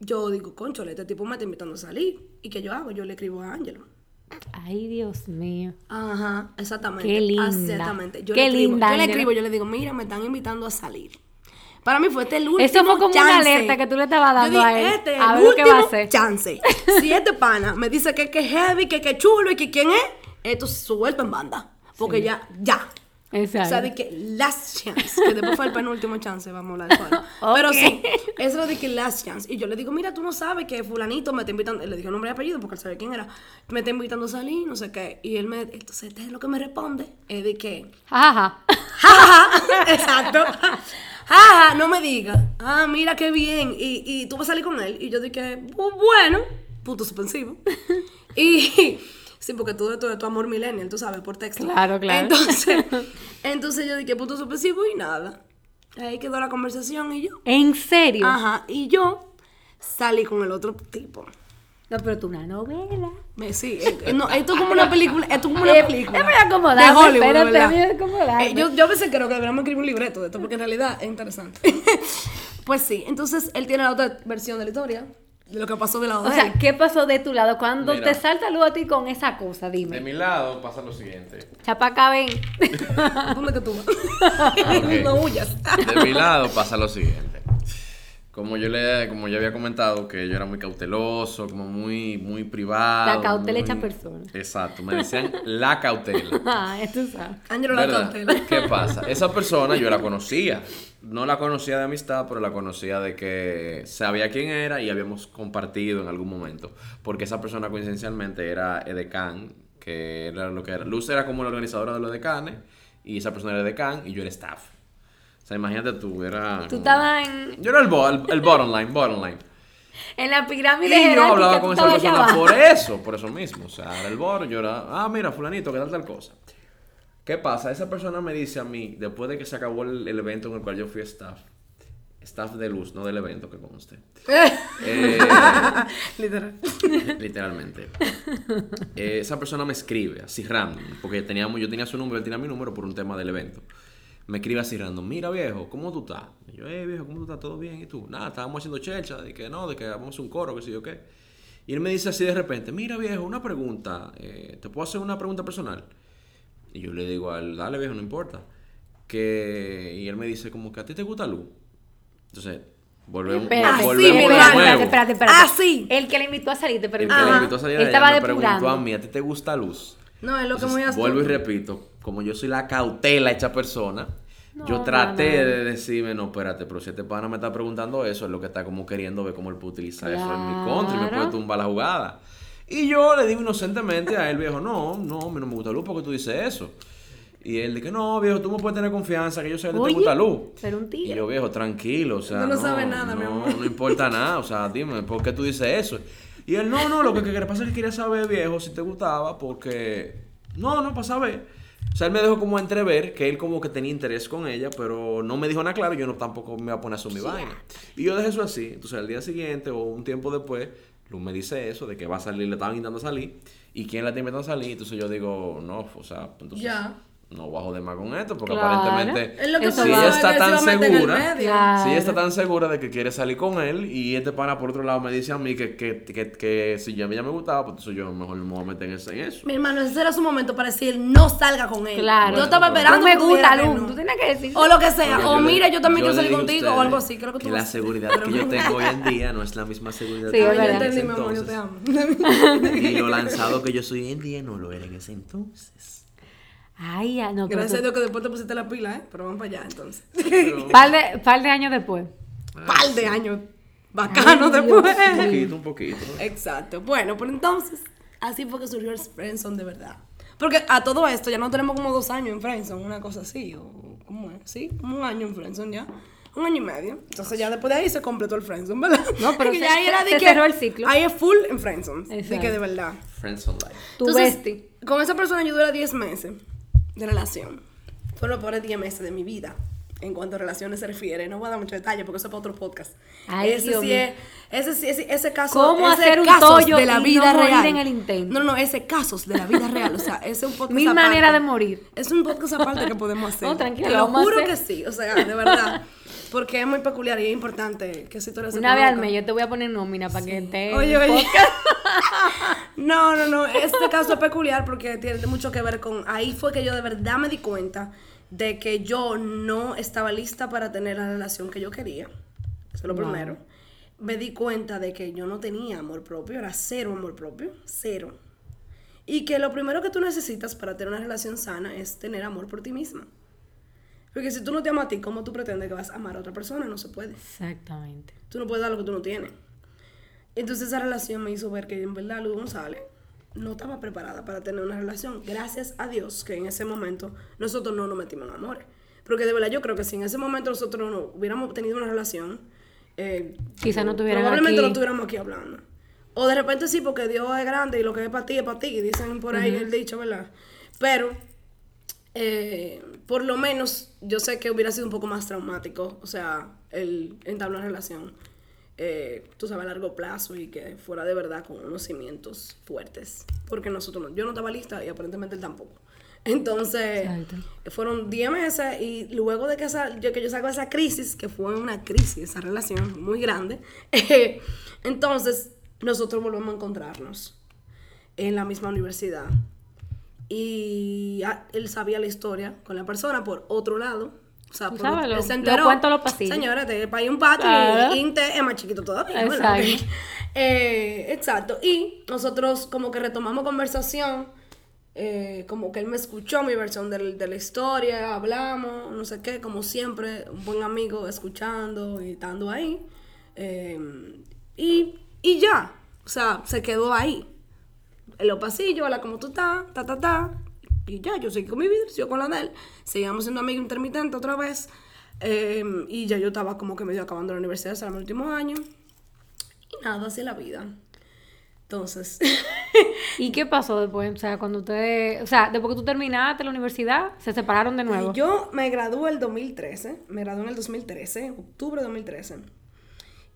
yo digo, conchole, este tipo me está invitando a salir. ¿Y qué yo hago? Yo le escribo a Ángelo. Ay, Dios mío. Ajá, exactamente. Qué linda. Exactamente. Yo Qué le escribo, linda, Yo le escribo, yo le digo, mira, me están invitando a salir. Para mí fue este el último Eso fue como una chance. alerta que tú le estabas dando dije, a él. Este es A el ver que va a último hacer. chance. Si este pana me dice que que es heavy, que que es chulo y que quién es, esto se suelta en banda. Porque ya, ya. Exacto. O sea, de que last chance, que después fue el penúltimo chance, vamos a hablar después. Pero Ok. sí, eso es de que last chance. Y yo le digo, mira, tú no sabes que fulanito me está invitando, le dijo nombre y apellido porque él sabe quién era, me está invitando a salir, no sé qué. Y él me, entonces, este es lo que me responde, es de que, Jaja. jaja, exacto, jaja, no me digas, ah, mira qué bien, y, y tú vas a salir con él. Y yo dije, "Bu- bueno, punto suspensivo. Y sí, porque todo esto es tu amor millennial, tú sabes, por texto. Claro, claro. Entonces, entonces yo dije, punto suspensivo y nada. Ahí quedó la conversación y yo. ¿En serio? Ajá, y yo salí con el otro tipo. No, pero tú una novela. Me, sí, eh, eh, no, esto es como una película, esto es como una película. déjame acomodarme, de Hollywood, espérate, ¿verdad? acomodarme. Eh, yo, yo a veces creo que deberíamos escribir un libreto de esto, porque en realidad es interesante. pues sí, entonces él tiene la otra versión de la historia, de lo que pasó de la O sea, ¿qué pasó de tu lado? Cuando Mira. te salta luz a ti con esa cosa, De dime. mi lado pasa lo siguiente. Chapaca, ven. ¿Dónde que tú? Ok. no huyas. De mi lado pasa lo siguiente. Como yo le, como ya había comentado que yo era muy cauteloso, como muy, muy privado. La cautela muy- hecha persona. Exacto, me decían la cautela. Ah, tú sabes. Ángelo la cautela. ¿Qué pasa? Esa persona yo la conocía. No la conocía de amistad, pero la conocía de que sabía quién era y habíamos compartido en algún momento. Porque esa persona coincidencialmente era edecán, que era lo que era. Luz era como la organizadora de los decanes y esa persona era edecán y yo era staff. O sea, imagínate tú, era... Tú estabas en, Yo era el, bo- el, el bottom line, bottom line. en la pirámide Y yo hablaba con esa persona abajo. por eso, por eso mismo. O sea, era el bottom, yo era, ah, mira, fulanito, ¿qué tal tal cosa? ¿Qué pasa? Esa persona me dice a mí, después de que se acabó el, el evento en el cual yo fui staff, staff de luz, no del evento que conste. Eh, Literal. literalmente. Eh, esa persona me escribe así random, porque teníamos, yo tenía su número, él tenía mi número por un tema del evento. Me escribe así random, mira viejo, ¿cómo tú estás? Y yo, eh viejo, ¿cómo tú estás? ¿Todo bien? ¿Y tú? Nada, estábamos haciendo chelcha, de que no, de que vamos a hacer un coro, que sé yo qué. Y él me dice así de repente, mira viejo, una pregunta, eh, ¿te puedo hacer una pregunta personal? Y yo le digo dale viejo, no importa. que... Y él me dice como que a ti te gusta Luz. Entonces, volvemos, Espérate, volvemos sí, de espérate, nuevo. espérate, espérate, espérate. Ah, sí. El que le invitó a salir te El preguntó. que le invitó a salir a ella Estaba me preguntó depurando. a mí, ¿a ti te gusta Luz? No, es lo que muy Entonces, astuto. vuelvo y repito, como yo soy la cautela hecha persona, yo traté no, no. de decirme, no, espérate, pero si este pana me está preguntando eso, es lo que está como queriendo ver cómo él puede utilizar eso en mi contra y me puede tumbar la jugada. Y yo le digo inocentemente a él, viejo, no, no, a mí no me gusta Luz porque tú dices eso. Y él dice, no, viejo, tú me puedes tener confianza, que yo sé que te gusta Luz. ser un Y tigre. yo, viejo, tranquilo, o sea, Tú no no, sabes nada, mi amor. no importa nada, o sea, dime, ¿por qué tú dices eso? Y él, no, no, lo que, que pasa es que quería saber, viejo, si te gustaba, porque, no, no, para saber. O sea, él me dejó como entrever que él como que tenía interés con ella, pero no me dijo nada claro, yo no tampoco me iba a poner a hacer mi vaina. Y yo dejé eso así, entonces al día siguiente o un tiempo después, Luz me dice eso, de que va a salir, le estaban invitando a salir, y quién la está invitando a salir, entonces yo digo, no, o sea, entonces... Ya. No voy a joder más con esto, porque Claro. aparentemente Es lo que Eso si ella está tan se segura. Claro. si ella está tan segura de que quiere salir con él y este pana por otro lado me dice a mí que, que, que, que si ya, ya me gustaba, pues entonces yo mejor me voy a meter en, eso. Mi hermano, ese era su momento para decir no salga con él. Claro. Yo estaba esperando. No me gusta, Luz. no. Tú tienes que decir. O lo que sea. Porque o mira, yo también yo quiero salir contigo o algo así. Creo que tú la seguridad que yo tengo hoy en día no es la misma seguridad Sí, que Yo entendí, mi amor, yo te amo. Y lo lanzado que yo soy hoy en día no lo era en ese entonces. Ay, ya, no, pero Gracias a Dios que después te pusiste la pila, ¿eh? Pero vamos para allá entonces. Pero- Par de, par de años después. Par de años bacanos Ay, después. Dios un poquito, un poquito. Exacto. Bueno, pues entonces, así fue que surgió el Friendzone de verdad. Porque a todo esto ya no tenemos como dos años en Friendzone, una cosa así. O, ¿Cómo es? Sí, como un año en Friendzone ya. Un año y medio. Entonces ya después de ahí se completó el Friendzone, ¿verdad? No, pero se- ya ahí era de se que- cerró el ciclo. Ahí es full en Friendzone. De que de verdad. Friends on life. Tu Entonces, bestie. con esa persona yo duré 10 meses de relación. Fueron los peores 10 meses de mi vida. En cuanto a relaciones se refiere, no voy a dar mucho detalle porque eso es para otro podcast. Ay, ese Dios sí mío. es, ese sí, ese, ese caso. ¿Cómo ese hacer un tollo de la y vida no morir real. en el intento? No, no, ese casos de la vida real. O sea, ese es un podcast Mil aparte. maneras de morir. Es un podcast aparte que podemos hacer. No, tranquila, Te lo lo juro hacer. que sí. O sea, de verdad. Porque es muy peculiar y es importante que esa historia se Una vez al mes yo te voy a poner nómina para que te. Oye, oye. No, no, no. Este caso es peculiar porque tiene mucho que ver con. Ahí fue que yo de verdad me di cuenta de que yo no estaba lista para tener la relación que yo quería. Eso es lo Wow. primero. Me di cuenta de que yo no tenía amor propio, era cero amor propio, cero. Y que lo primero que tú necesitas para tener una relación sana es tener amor por ti misma. Porque si tú no te amas a ti, ¿cómo tú pretendes que vas a amar a otra persona? No se puede. Exactamente. Tú no puedes dar lo que tú no tienes. Entonces esa relación me hizo ver que en verdad Luz González no estaba preparada para tener una relación. Gracias a Dios que en ese momento nosotros no nos metimos en amores. Porque de verdad yo creo que si en ese momento nosotros no hubiéramos tenido una relación, eh, Quizá no tuvieran probablemente aquí. no estuviéramos aquí hablando. O de repente sí, porque Dios es grande y lo que es para ti es para ti, y dicen por ahí el dicho, ¿verdad? Pero eh, por lo menos yo sé que hubiera sido un poco más traumático, o sea, el entablar relación, eh, tú sabes, a largo plazo y que fuera de verdad con unos cimientos fuertes. Porque nosotros no, yo no estaba lista y aparentemente él tampoco. Entonces, Exacto. fueron 10 meses y luego de que, esa, yo, que yo salgo de esa crisis, que fue una crisis, esa relación muy grande, eh, entonces nosotros volvemos a encontrarnos en la misma universidad. Y ah, él sabía la historia con la persona por otro lado. O sea, por- sabes, él lo- se lo enteró. cuento los pasillos. Señora, te para un patio Claro. y Inte es más chiquito todavía. Exacto. Eh, exacto. Y nosotros como que retomamos conversación. eh, como que él me escuchó mi versión del- de la historia, hablamos, no sé qué, como siempre, un buen amigo escuchando y estando ahí. eh, y, y ya, o sea, se quedó ahí. En los pasillos, hola, ¿cómo tú estás? Ta, ta, ta. Y ya, yo seguí con mi vida, yo con la de él. Seguíamos siendo amigos intermitentes otra vez. eh, y ya yo estaba como que medio acabando la universidad, era mi último año. Y nada, así la vida. Entonces, ¿Y qué pasó después? O sea, cuando ustedes. O sea, después que tú terminaste la universidad, se separaron de nuevo. yo me gradué el 2013, me gradué en el 2013, octubre de 2013.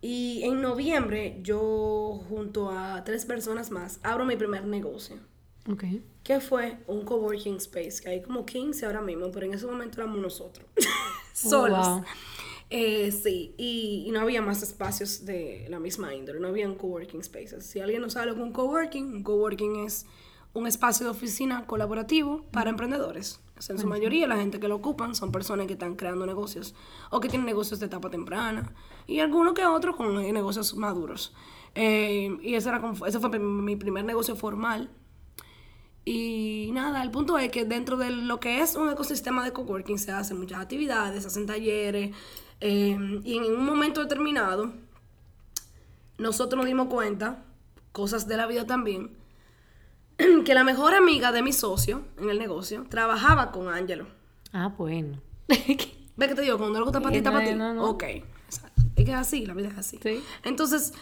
Y en noviembre yo junto a tres personas más abro mi primer negocio. Ok. que fue un coworking space, que hay como 15 ahora mismo, pero en ese momento éramos nosotros, solos. wow. Eh, sí, y, y no había más espacios de la misma índole, no habían coworking spaces. Si alguien no sabe lo que es un coworking, un coworking es un espacio de oficina colaborativo para emprendedores. O sea, en su mayoría la gente que lo ocupan son personas que están creando negocios o que tienen negocios de etapa temprana y algunos que otros con negocios maduros. Eh, y ese, era ese fue mi primer negocio formal. Y nada, el punto es que dentro de lo que es un ecosistema de coworking se hacen muchas actividades, se hacen talleres eh, y en un momento determinado nosotros nos dimos cuenta, cosas de la vida también, que la mejor amiga de mi socio en el negocio trabajaba con Ángelo. Ah, bueno. ¿Ves que te digo? Cuando algo está para ti, está para ti. Ok. Es que es así, la vida es así. Sí. Entonces,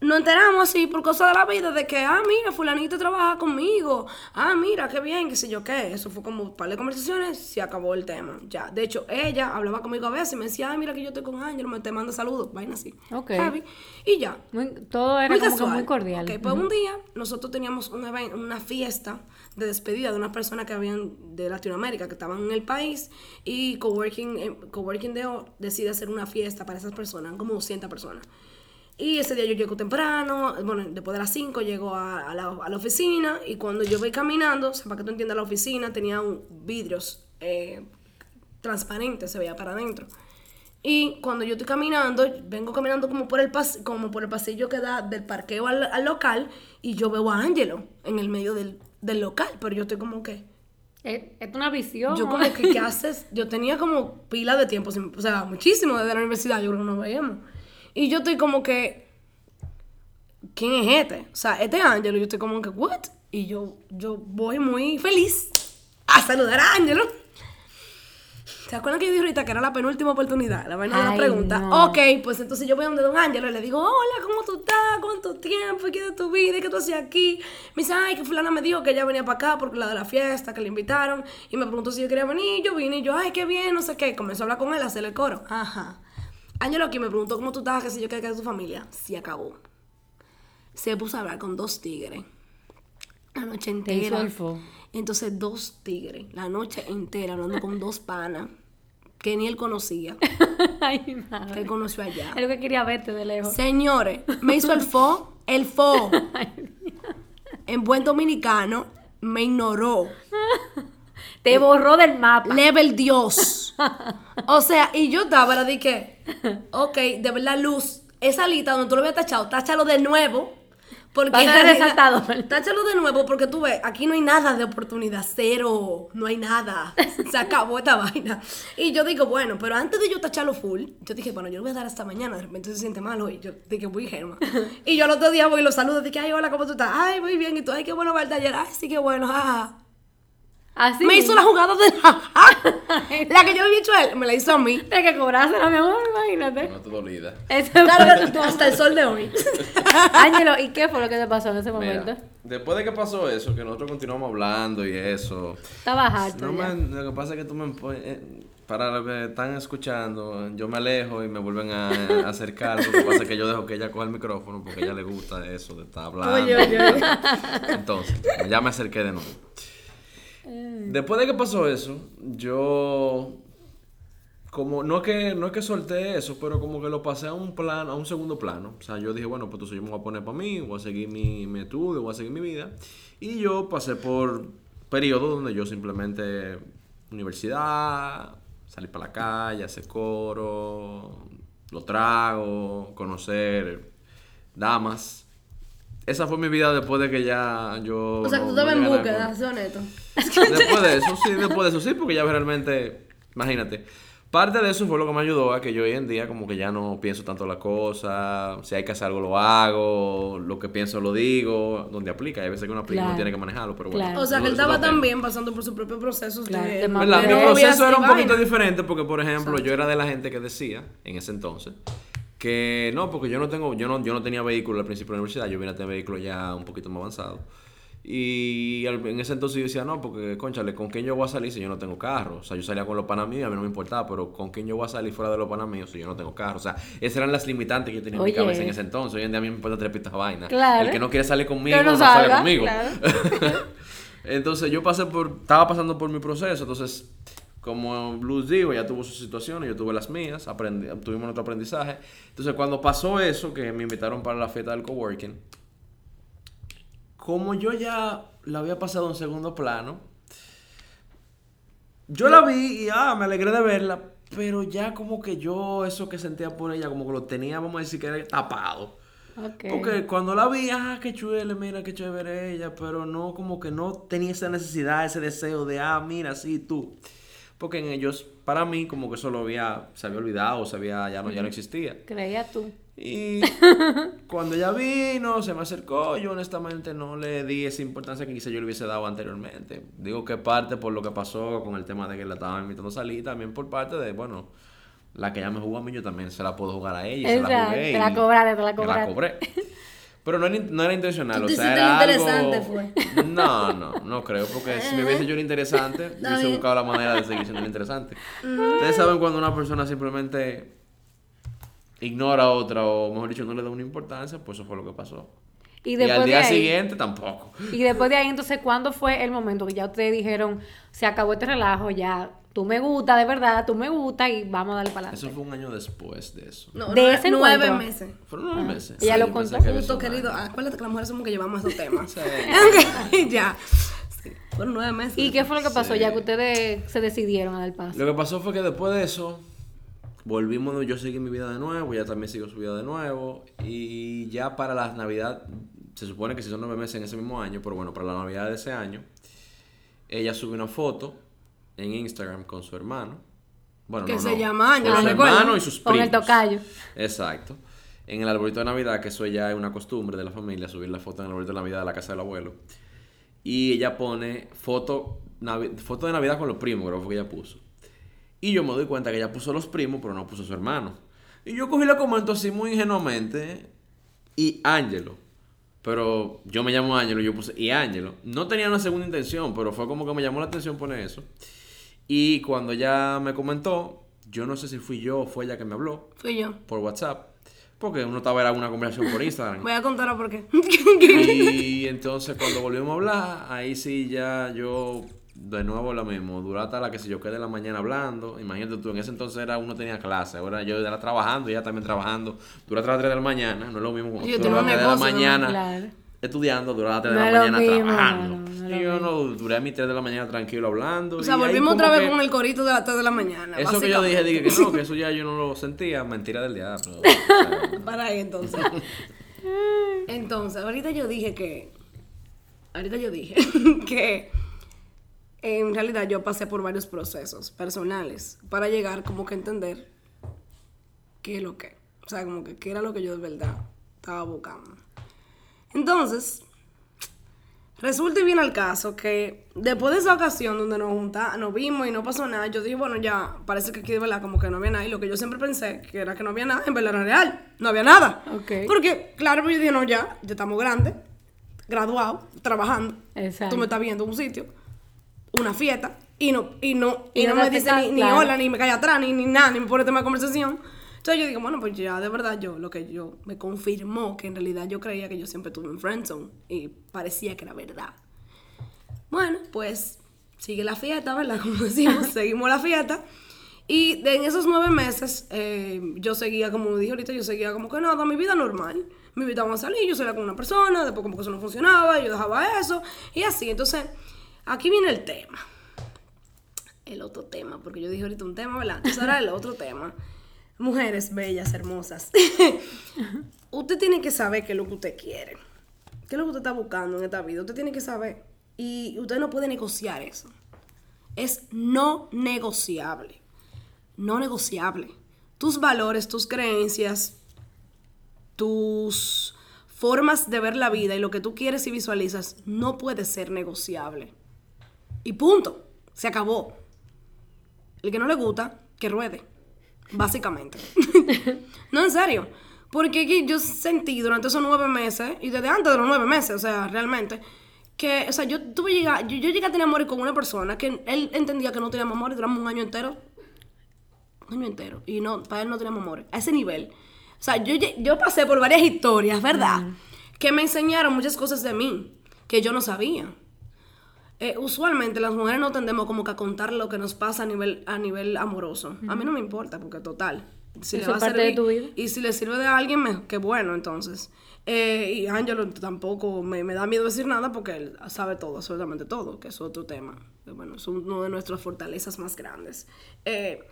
nos enteramos así por cosas de la vida de que, ah, mira, fulanito trabaja conmigo. Ah, mira, qué bien, qué sé yo qué. Eso fue como un par de conversaciones, se acabó el tema. Ya. De hecho, ella hablaba conmigo a veces y me decía, ah, mira que yo estoy con Ángel, me te manda saludos, vaina así. Ok. Heavy. Y ya. Muy- todo era Muy como que muy cordial. Ok, pues un día nosotros teníamos un even- una fiesta de despedida de unas personas que habían de Latinoamérica, que estaban en el país, y Coworking, eh, Coworking Deo decide hacer una fiesta para esas personas, como 200 personas. Y ese día yo llego temprano, bueno, después de las 5 llego a, a la, a la oficina, y cuando yo voy caminando, para que tú entiendas, la oficina tenía un- vidrios eh, transparentes, se veía para adentro. Y cuando yo estoy caminando, vengo caminando como por el, pas como por el pasillo que da del parqueo al, al local y yo veo a Ángelo en el medio del, del local, pero yo estoy como que... Es, una visión. Yo como que, ¿qué haces? Yo tenía como pila de tiempo, o sea, muchísimo desde la universidad, yo creo que nos veíamos. Y yo estoy como que... ¿Quién es este? O sea, este es Ángelo, yo estoy como que, ¿what? Y yo, yo voy muy feliz a saludar a Ángelo. ¿Se acuerdan que yo dije ahorita que era la penúltima oportunidad? La vaina de la pregunta. no. Ok, pues entonces yo voy donde Don Ángelo y le digo, hola, ¿cómo tú estás? ¿Cuánto tiempo? ¿Qué de tu vida? ¿Qué tú hacías aquí? Me dice, ay, que fulana me dijo que ella venía para acá porque la de la fiesta, que le invitaron. Y me preguntó si yo quería venir. Yo vine y yo, ay, qué bien, no sé qué. Comenzó a hablar con él, a hacerle el coro. Ajá. Ángelo aquí me preguntó cómo tú estabas, qué sé yo, qué qué de tu familia. Se acabó. Se puso a hablar con dos tigres. La noche Te entera. fo. Entonces, dos tigres, la noche entera, hablando con dos panas que ni él conocía, Ay, que madre. conoció allá. Es lo que quería verte de lejos. Señores, me hizo el fo, el fo. En buen dominicano, me ignoró. Te borró del mapa. Level Dios. O sea, y yo estaba, de que, ok, de verdad, luz, esa lista donde tú lo habías tachado, táchalo de nuevo. Porque Va a ser resaltado. Táchalo de nuevo porque tú ves, aquí no hay nada de oportunidad, cero, no hay nada. Se acabó esta vaina. Y yo digo, bueno, pero antes de yo tacharlo full, yo dije, bueno, yo lo voy a dar hasta mañana, de repente se siente mal hoy. Yo dije, voy germa. Y yo al otro día voy y lo saludo, dije, ay, hola, ¿cómo tú estás? Ay, muy bien, y tú, ay, qué bueno va el taller, ay, sí, qué bueno, jaja. Así. Me hizo la jugada de la, la que yo le había hecho a él, me la hizo a mí. De que cobrásela, mi amor, imagínate. No te dolida. Eso Claro, hasta el sol de hoy. Ángelo, ¿y qué fue lo que te pasó en ese Mira, momento? después de que pasó eso, que nosotros continuamos hablando y eso. Estabas harto No ya. me, lo que pasa es que tú me eh, para los que están escuchando, yo me alejo y me vuelven a, a acercar. Lo que pasa es que yo dejo que ella coja el micrófono porque a ella le gusta eso de estar hablando. Oye, oye, oye. Entonces, ya me acerqué de nuevo. Después de que pasó eso, yo como no es que no es que solté eso, pero como que lo pasé a un plano, a un segundo plano. O sea, yo dije, bueno, pues entonces yo me voy a poner para mí, voy a seguir mi, mi estudio, voy a seguir mi vida. Y yo pasé por periodos donde yo simplemente universidad, salir para la calle, hacer coro, lo trago, conocer damas. Esa fue mi vida después de que ya yo... O sea, que no- tú no estabas en búsqueda, soy honesto. Después de eso, sí, después de eso, sí, porque ya realmente, imagínate, parte de eso fue lo que me ayudó a que yo hoy en día como que ya no pienso tanto la cosa, si hay que hacer algo lo hago, lo que pienso lo digo, donde aplica, hay veces que uno aplica y Claro. uno tiene que manejarlo, pero bueno. Claro. O sea, que él estaba también pasando por sus propios procesos Claro, de... Mi proceso era un poquito diferente porque, por ejemplo, yo era de la gente que decía, en ese entonces, que no, porque yo no tengo, yo no, yo no tenía vehículo al principio de la universidad, yo vine a tener vehículo ya un poquito más avanzado. Y en ese entonces yo decía, no, porque, conchale, ¿con quién yo voy a salir si yo no tengo carro? O sea, yo salía con los panas míos, a mí no me importaba, pero ¿con quién yo voy a salir fuera de los panas míos si yo no tengo carro? O sea, esas eran las limitantes que yo tenía en mi cabeza en ese entonces. Hoy en día a mí me importa tres pistas vaina. Claro. El que no quiere salir conmigo, no sale conmigo. claro. Entonces yo pasé por, estaba pasando por mi proceso, entonces como Blues digo, ya tuvo sus situaciones, yo tuve las mías, aprendí, tuvimos nuestro aprendizaje. Entonces cuando pasó eso, que me invitaron para la fiesta del coworking, como yo ya la había pasado en segundo plano. Yo la vi y ah, me alegré de verla, pero ya como que yo eso que sentía por ella, como que lo tenía, vamos a decir que era tapado. Porque cuando la vi, ah, qué chuele, mira qué chévere ella, pero no, como que no tenía esa necesidad, ese deseo de, ah, mira, sí, tú. Porque en ellos, para mí, como que eso lo había, se había olvidado, se había, ya no, ya no existía. Creía tú. Y cuando ella vino, se me acercó, yo honestamente no le di esa importancia que quizá yo le hubiese dado anteriormente. Digo que parte por lo que pasó con el tema de que la estaban invitando a salir, también por parte de, bueno, la que ella me jugó a mí, yo también se la puedo jugar a ella. Y se la Exacto, jugué. te la cobraste, te la cobraste. cobré. Pero no era, no era intencional, Tú o sea, era algo... No, no, no creo, porque si me hubiese hecho interesante, Está hubiese bien. buscado la manera de seguir siendo interesante. Ustedes saben cuando una persona simplemente ignora a otra, o mejor dicho, no le da una importancia, pues eso fue lo que pasó. Y al de día ahí, siguiente tampoco. y después de ahí, entonces, ¿cuándo fue el momento que ya ustedes dijeron, se acabó este relajo, ya tú me gusta, de verdad, tú me gusta y vamos a darle para Eso adelante? fue un año después de eso. No, De ese nueve encuentro. meses. Fueron nueve meses. Ella Sí, lo contó. Justo, querido. Acuérdate que las mujeres somos que llevamos esos temas. Sí. Ok, ya. Sí, fueron nueve meses. ¿Y qué fue lo que pasó Sí. ya que ustedes se decidieron a dar paso? Lo que pasó fue que después de eso, volvimos, yo seguí mi vida de nuevo, ella también siguió su vida de nuevo, y ya para la Navidad, se supone que si son nueve meses en ese mismo año, pero bueno, para la Navidad de ese año, ella subió una foto en Instagram con su hermano. Bueno, Que no, se no, llama Ángel, con ¿lo su hermano y sus Con primos. el tocayo. Exacto. En el arbolito de Navidad, que eso ya es una costumbre de la familia, subir la foto en el arbolito de Navidad de la casa del abuelo. Y ella pone foto, navi- foto de Navidad con los primos, creo que fue que ella puso. Y yo me doy cuenta que ella puso los primos, pero no puso a su hermano. Y yo cogí la comento así muy ingenuamente. Y Ángelo. Pero yo me llamo Ángelo y yo puse y Ángelo. No tenía una segunda intención, pero fue como que me llamó la atención poner eso. Y cuando ella me comentó, yo no sé si fui yo o fue ella que me habló Fui yo. por WhatsApp. Porque uno estaba en una conversación por Instagram. Voy a contar por qué. Y entonces cuando volvimos a hablar, ahí sí ya yo de nuevo lo mismo, duraba hasta la que si yo quedé en la mañana hablando, imagínate tú, en ese entonces era uno tenía clase, ahora yo era trabajando, ella también trabajando, dura hasta las 3 de la mañana, no es lo mismo cuando Yo tú tengo duras un hasta las 3 de la mañana Claro. Estudiando, duraba las 3 No de la mañana trabajando. y yo no duré a mis 3 de la mañana tranquilo hablando. O sea, volvimos otra vez que- con el corito de las 3 de la mañana. Eso que yo dije, dije que no, que eso ya yo no lo sentía, mentira del diablo. O sea, Para ahí entonces. Entonces, ahorita yo dije que. Ahorita yo dije que en realidad yo pasé por varios procesos personales para llegar como que a entender qué es lo que. O sea, como que qué era lo que yo de verdad estaba buscando. Entonces, resulta y viene al caso que después de esa ocasión donde nos juntamos, nos vimos y no pasó nada, yo dije, bueno, ya parece que aquí de verdad como que no había nada. Y lo que yo siempre pensé, que era que no había nada, en verdad era real. No había nada. Porque, claro, yo dije, no, ya, ya estamos grandes, graduados, trabajando. Exacto. Tú me estás viendo en un sitio, una fiesta, y no, y no, y Y no no me dice ni, ni hola, ni me cae atrás, ni, ni nada, ni me pone tema de conversación. Entonces yo digo, bueno, pues ya de verdad yo, lo que yo me confirmó que en realidad yo creía que yo siempre estuve en friendzone y parecía que era verdad. Bueno, pues sigue la fiesta, ¿verdad? Como decimos, seguimos la fiesta. Y de- en esos nueve meses, eh, yo seguía, como dije ahorita, yo seguía como que nada, mi vida normal. Vida vamos a salir, yo salía con una persona, después como que eso no funcionaba, yo dejaba eso, y así. Entonces, aquí viene el tema. El otro tema, porque yo dije ahorita un tema, ¿verdad? Entonces ahora el otro tema. Mujeres bellas, hermosas. usted tiene que saber qué es lo que usted quiere. ¿Qué es lo que usted está buscando en esta vida? Usted tiene que saber. Y usted no puede negociar eso. Es no negociable. No negociable. Tus valores, tus creencias, tus formas de ver la vida y lo que tú quieres y visualizas no puede ser negociable. Y punto. Se acabó. El que no le gusta, que ruede. Básicamente. no, en serio. Porque que yo sentí durante esos nueve meses, y desde antes de los nueve meses, o sea, realmente, que, o sea, yo tuve llegar, yo, yo llegué a tener amores con una persona que él entendía que no teníamos amor y duramos un año entero. Un año entero. Y no, para él no teníamos amor. A ese nivel. O sea, yo, yo pasé por varias historias, ¿verdad? Que me enseñaron muchas cosas de mí que yo no sabía. Eh, usualmente las mujeres no tendemos como que a contar lo que nos pasa a nivel, a nivel amoroso. A mí no me importa, porque total, si le va es a parte de servir, tu vida. y si le sirve de alguien, me- qué bueno, entonces. Eh, y Ángelo tampoco me, me da miedo decir nada porque él sabe todo, absolutamente todo, que es otro tema. Bueno, es uno de nuestras fortalezas más grandes. Eh,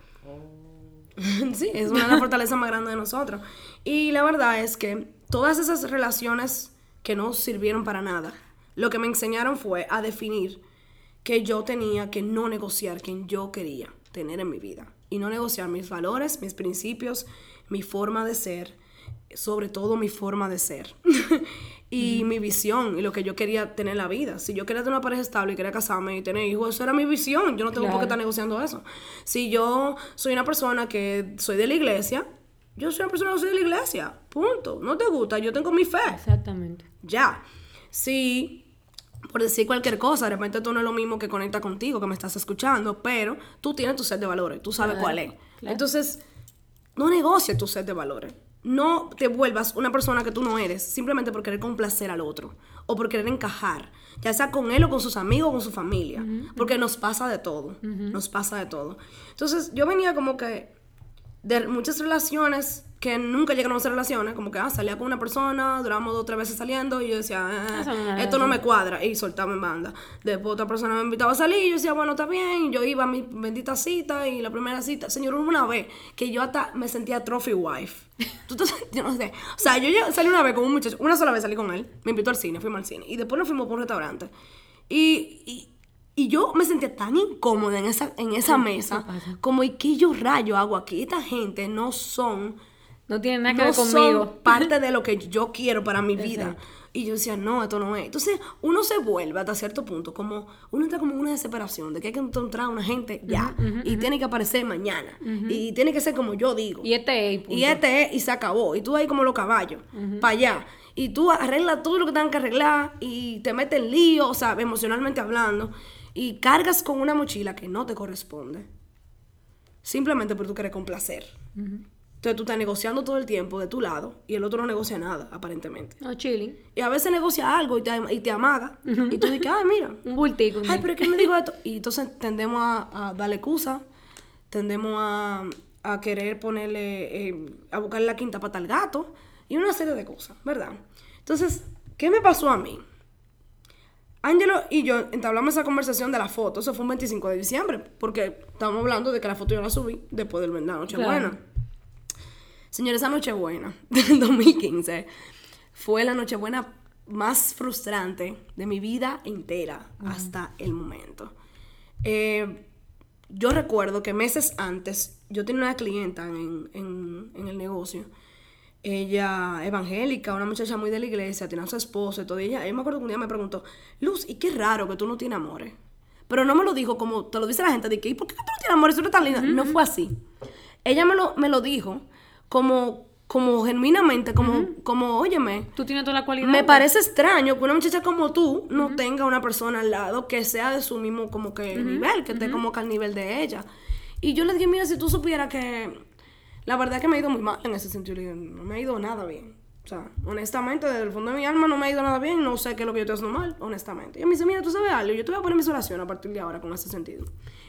sí, es una de las fortalezas más grandes de nosotros. Y la verdad es que todas esas relaciones que no sirvieron para nada, lo que me enseñaron fue a definir que yo tenía que no negociar quien yo quería tener en mi vida. Y no negociar mis valores, mis principios, mi forma de ser, sobre todo mi forma de ser. y mi visión y lo que yo quería tener en la vida. Si yo quería tener una pareja estable y quería casarme y tener hijos, eso era mi visión. Yo no tengo por qué estar negociando eso. Si yo soy una persona que soy de la iglesia, yo soy una persona que soy de la iglesia. Punto. No te gusta, yo tengo mi fe. Exactamente. Ya. Si, por decir cualquier cosa, de repente tú no es lo mismo que conecta contigo, que me estás escuchando, pero tú tienes tu set de valores, tú sabes Claro, cuál es. claro. Entonces, no negocies tu set de valores. No te vuelvas una persona que tú no eres simplemente por querer complacer al otro o por querer encajar, ya sea con él o con sus amigos o con su familia, porque nos pasa de todo, nos pasa de todo. Entonces, yo venía como que de muchas relaciones que nunca llegaron a relaciones, como que ah, salía con una persona, duramos dos o tres veces saliendo y yo decía, no una esto no me cuadra y soltaba en banda. Después otra persona me invitaba a salir y yo decía, bueno, está bien, y yo iba a mi bendita cita y la primera cita, señor, una vez que yo hasta me sentía trophy wife. Tú te- yo no sé. O sea, yo, salí una vez con un muchacho, una sola vez salí con él, me invitó al cine, fuimos al cine y después nos fuimos por un restaurante. Y, y, y yo me sentía tan incómoda en esa, en esa mesa, como, ¿y qué yo rayo hago aquí? Esta gente no son No tiene nada que no ver son conmigo. parte de lo que yo quiero para mi vida. Exacto. Y yo decía, no, esto no es. Entonces, uno se vuelve hasta cierto punto, como uno entra como en una desesperación de que hay que encontrar a una gente ya. y tiene que aparecer mañana. Y tiene que ser como yo digo. Y este es. Y este es, y se acabó. Y tú ahí como los caballos, para allá. Y tú arreglas todo lo que tengan que arreglar y te metes en lío, o sea, emocionalmente hablando. Y cargas con una mochila que no te corresponde. Simplemente porque tú quieres complacer. Entonces tú estás negociando todo el tiempo de tu lado y el otro no negocia nada, aparentemente. No, chilling. Y a veces negocia algo y te, y te amaga. Y tú dices, ay, mira, Un bultico. Ay, pero él me dijo esto. Y entonces tendemos a, a darle excusa, tendemos a, a querer ponerle, eh, a buscar la quinta pata al gato y una serie de cosas, ¿verdad? Entonces, ¿qué me pasó a mí? Ángelo y yo entablamos esa conversación de la foto, eso fue un 25 de diciembre, porque estamos hablando de que la foto yo la subí después del de la Nochebuena. Claro. Señores, esa Nochebuena del 2015 fue la Nochebuena más frustrante de mi vida entera hasta el momento. Eh, yo recuerdo que meses antes yo tenía una clienta en, en- en el negocio. Ella evangélica, una muchacha muy de la iglesia, tenía a su esposo y todo. Y ella, yo me acuerdo que un día me preguntó, Luz, ¿y qué raro que tú no tienes amores? Pero no me lo dijo como te lo dice la gente, de que, ¿y por qué tú no tienes amores? Tú eres tan linda. No fue así. Ella me lo, me lo dijo como, como genuinamente, como, como, óyeme, Tú tienes toda la cualidad. me parece extraño que una muchacha como tú no tenga una persona al lado que sea de su mismo como que nivel, que esté como que al nivel de ella. Y yo le dije, mira, si tú supieras que la verdad es que me ha ido muy mal en ese sentido, le dije, no me ha ido nada bien. O sea, honestamente, desde el fondo de mi alma no me ha ido nada bien, no sé qué es lo que yo estoy haciendo mal, honestamente. Y me dice, mira, tú sabes algo, yo te voy a poner mi oración a partir de ahora con ese sentido.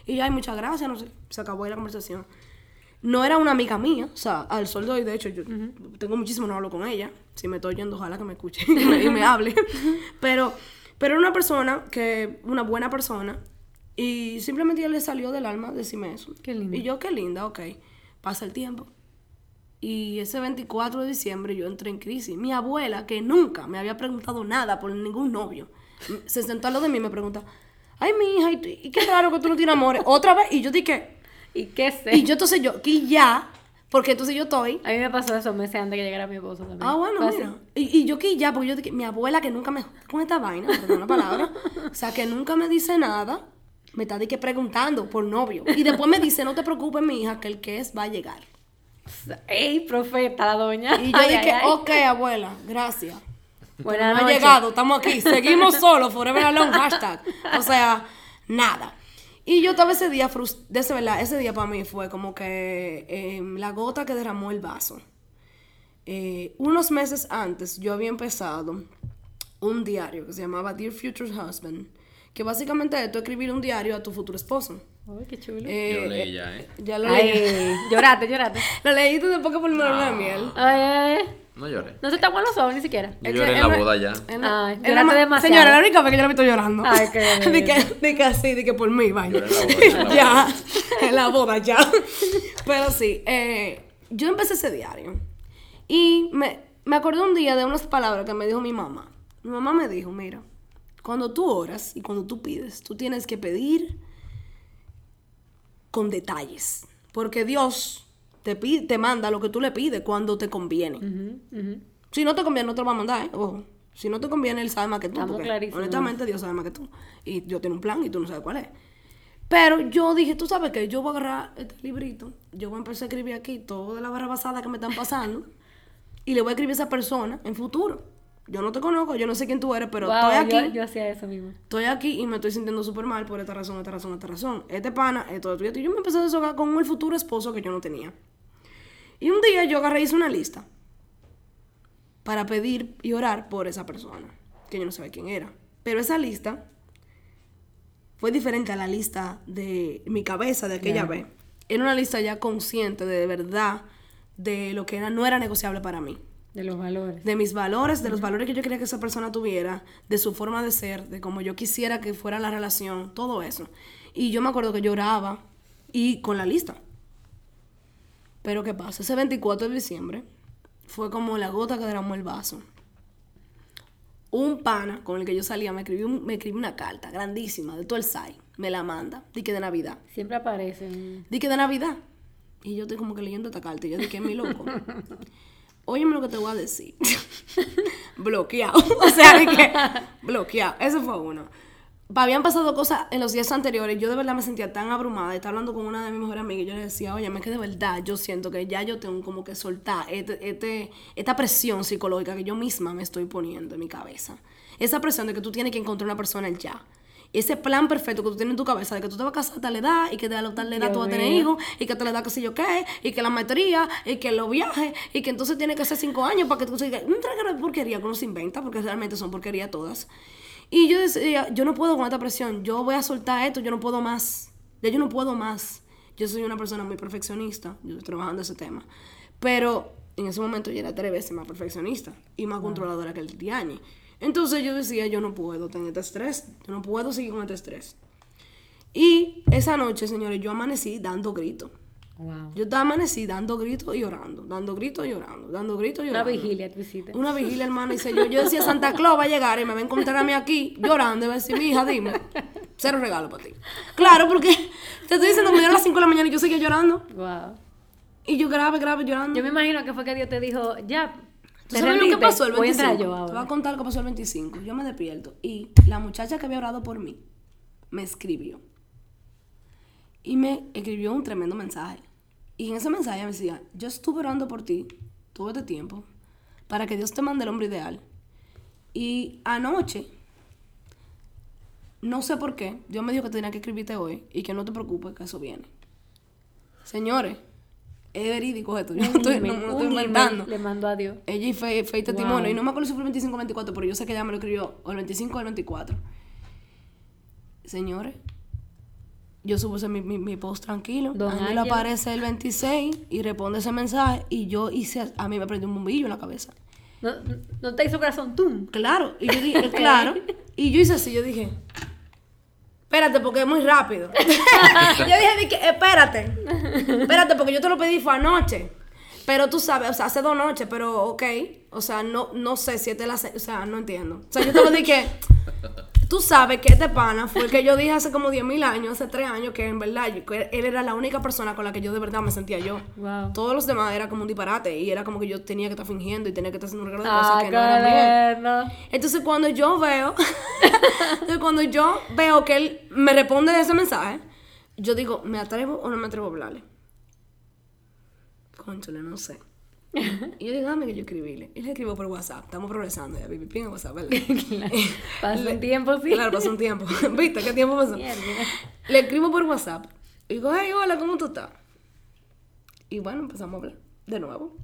Y ya, muchas gracias, no sé, se acabó ahí la conversación no era una amiga mía, o sea, al sol de hoy, de hecho, yo tengo muchísimo no hablo con ella. Si me estoy yendo, ojalá que me escuche y me, y me hable. pero, pero era una persona que, una buena persona, y simplemente ella le salió del alma decirme eso. Qué lindo. Y yo, qué linda, ok. Pasa el tiempo. Y ese 24 de diciembre yo entré en crisis. Mi abuela, que nunca me había preguntado nada por ningún novio, se sentó al lado de mí y me pregunta, ay, mi hija, ¿y, y qué raro que tú no tienes amores? Otra vez, y yo dije, ¿Y qué sé? y yo entonces yo, aquí ya, porque entonces yo estoy. A mí me pasó eso meses antes que llegara mi esposo también. Ah, bueno, mira. Y, y yo aquí ya, porque yo dije, mi abuela que nunca me con esta vaina, perdón la palabra, o sea, que nunca me dice nada, me está de que preguntando por novio. Y después me dice, no te preocupes, mi hija, que el que es va a llegar. ¡Ey, profeta, la doña! Y yo Ay, dije, ay, ay. ok, abuela, gracias. Buenas no ha noches. llegado, estamos aquí, seguimos solos, forever alone, hashtag. O sea, nada. Y yo estaba ese día, frus- de ese, ¿verdad? ese día para mí fue como que eh, la gota que derramó el vaso. Eh, unos meses antes yo había empezado un diario que se llamaba Dear Future Husband, que básicamente es tú escribir un diario a tu futuro esposo. Uy, qué chulo. Eh, Yo leí ya, ¿eh? Ya lo leí. Ay, llorate, llorate. Lo leíste después que por mi luna de miel. Ay, ay, ay. No lloré. No se aguan los ojos ni siquiera. Yo lloré en la boda ya. Ay, lloraste más- demasiado. Señora, la única vez que yo la he visto llorando. Ay, qué de, que, de que así, de que por mí, vaya. Lloré en la boda, en la ya, en la boda ya. Pero sí, eh, yo empecé ese diario. Y me, me acordé un día de unas palabras que me dijo mi mamá. Mi mamá me dijo, mira, cuando tú oras y cuando tú pides, tú tienes que pedir con detalles. Porque Dios te, pide, te manda lo que tú le pides cuando te conviene. Si no te conviene, no te lo va a mandar, ¿eh? Ojo. Si no te conviene, él sabe más que tú. Porque honestamente, Dios sabe más que tú. Y Dios tiene un plan y tú no sabes cuál es. Pero yo dije, tú sabes que yo voy a agarrar este librito, yo voy a empezar a escribir aquí toda la barra basada que me están pasando y le voy a escribir a esa persona en futuro. Yo no te conozco, yo no sé quién tú eres, pero Wow, estoy aquí. Yo, yo hacía eso mismo. Estoy aquí y me estoy sintiendo súper mal por esta razón, esta razón, esta razón. Este pana, esto, esto, y esto. Y yo me empecé a desahogar con el futuro esposo que yo no tenía. Y un día yo agarré y hice una lista para pedir y orar por esa persona, que yo no sabía quién era. Pero esa lista fue diferente a la lista de mi cabeza de aquella vez. Era una lista ya consciente de, de verdad de lo que era, no era negociable para mí De los valores. de mis valores, de los valores que yo quería que esa persona tuviera, de su forma de ser, de cómo yo quisiera que fuera la relación, todo eso. Y yo me acuerdo que lloraba y con la lista. Pero ¿qué pasa? Ese 24 de diciembre fue como la gota que derramó el vaso. Un pana con el que yo salía me escribió, un- me escribió una carta grandísima de todo el SAI. Me la manda. Di que de Navidad. Siempre aparecen. Di que de Navidad. Y yo estoy como que leyendo esta carta. Y yo dije, mi loco. Óyeme lo que te voy a decir. bloqueado. o sea, dije, bloqueado. Eso fue uno. Habían pasado cosas en los días anteriores. Yo de verdad me sentía tan abrumada. de estar hablando con una de mis mejores amigas. Y yo le decía, oye, que de verdad yo siento que ya yo tengo como que soltar este, este- esta presión psicológica que yo misma me estoy poniendo en mi cabeza. Esa presión de que tú tienes que encontrar una persona ya. Ese plan perfecto que tú tienes en tu cabeza de que tú te vas a casar a tal edad y que de a tal edad Dios tú vas a tener hijos y que a tal edad que sé yo qué y que la maestría y que los viajes y que entonces tiene que ser cinco años para que tú sigas. Un trago de porquería que uno se inventa porque realmente son porquería todas. Y yo decía, yo no puedo con esta presión, yo voy a soltar esto, yo no puedo más. Ya yo no puedo más. Yo soy una persona muy perfeccionista, yo estoy trabajando ese tema. Pero en ese momento yo era tres veces más perfeccionista y más controladora que el Tiani. Entonces yo decía, yo no puedo tener este estrés, yo no puedo seguir con este estrés. Y esa noche, señores, yo amanecí dando gritos. Wow. Yo estaba amanecí dando gritos y orando, dando gritos y orando, dando gritos y Una orando. vigilia tú hiciste. Una vigilia, hermano, y se- yo, yo decía, Santa Claus va a llegar y me va a encontrar a mí aquí llorando y va a decir, mi hija, dime, cero regalo para ti. Claro, porque te estoy diciendo, me dieron las 5 de la mañana y yo seguía llorando. Wow. Y yo grave, grave, llorando. Yo me imagino que fue que Dios te dijo, ya. ¿Tú ¿te sabes lo que pasó el Voy a 25? entrar yo Te voy a contar lo que pasó el 25. Yo me despierto y la muchacha que había orado por mí me escribió. Y me escribió un tremendo mensaje. Y en ese mensaje me decía, yo estuve orando por ti todo este tiempo para que Dios te mande el hombre ideal. Y anoche, no sé por qué, Dios me dijo que tenía que escribirte hoy y que no te preocupes, que eso viene. Señores, es verídico esto, yo no estoy, no, email, no un estoy inventando. Le mandó a Dios. Ella y fe, fe y testimonio. Wow. Y no me acuerdo si fue el 25 o el 24, pero yo sé que ella me lo escribió o el 25 o el 24. Señores, yo supuse mi, mi, mi post tranquilo. Don a mí Ángel. aparece el 26 y responde ese mensaje y yo hice, a mí me prendió un bombillo en la cabeza. No, no te hizo corazón tum. Claro, y yo dije, claro. Y yo hice así, yo dije, espérate porque es muy rápido. yo dije, di que, espérate, espérate porque yo te lo pedí fue anoche. Pero tú sabes, o sea, hace dos noches, pero ok. O sea, no, no sé si este la... O sea, no entiendo. O sea, yo te lo dije, tú sabes que este pana fue el que yo dije hace como 10 mil años, hace 3 años, que en verdad yo- que él era la única persona con la que yo de verdad me sentía yo. Wow. Todos los demás era como un disparate y era como que yo tenía que estar fingiendo y tenía que estar haciendo un regalo de cosas Ah, que no eran no. Entonces cuando yo veo, entonces, cuando yo veo que él me responde ese mensaje, yo digo, ¿me atrevo o no me atrevo a hablarle? Conchole, no sé. Y yo digo, dame que yo escribirle. Y le escribo por WhatsApp. Estamos progresando ya, pipi, en WhatsApp, ¿verdad? Pasó un tiempo, sí. Claro, pasó un tiempo. ¿Viste qué tiempo pasó? Mierda. Le escribo por WhatsApp. Y digo, hey, hola, ¿cómo tú estás? Y bueno, empezamos a hablar de nuevo.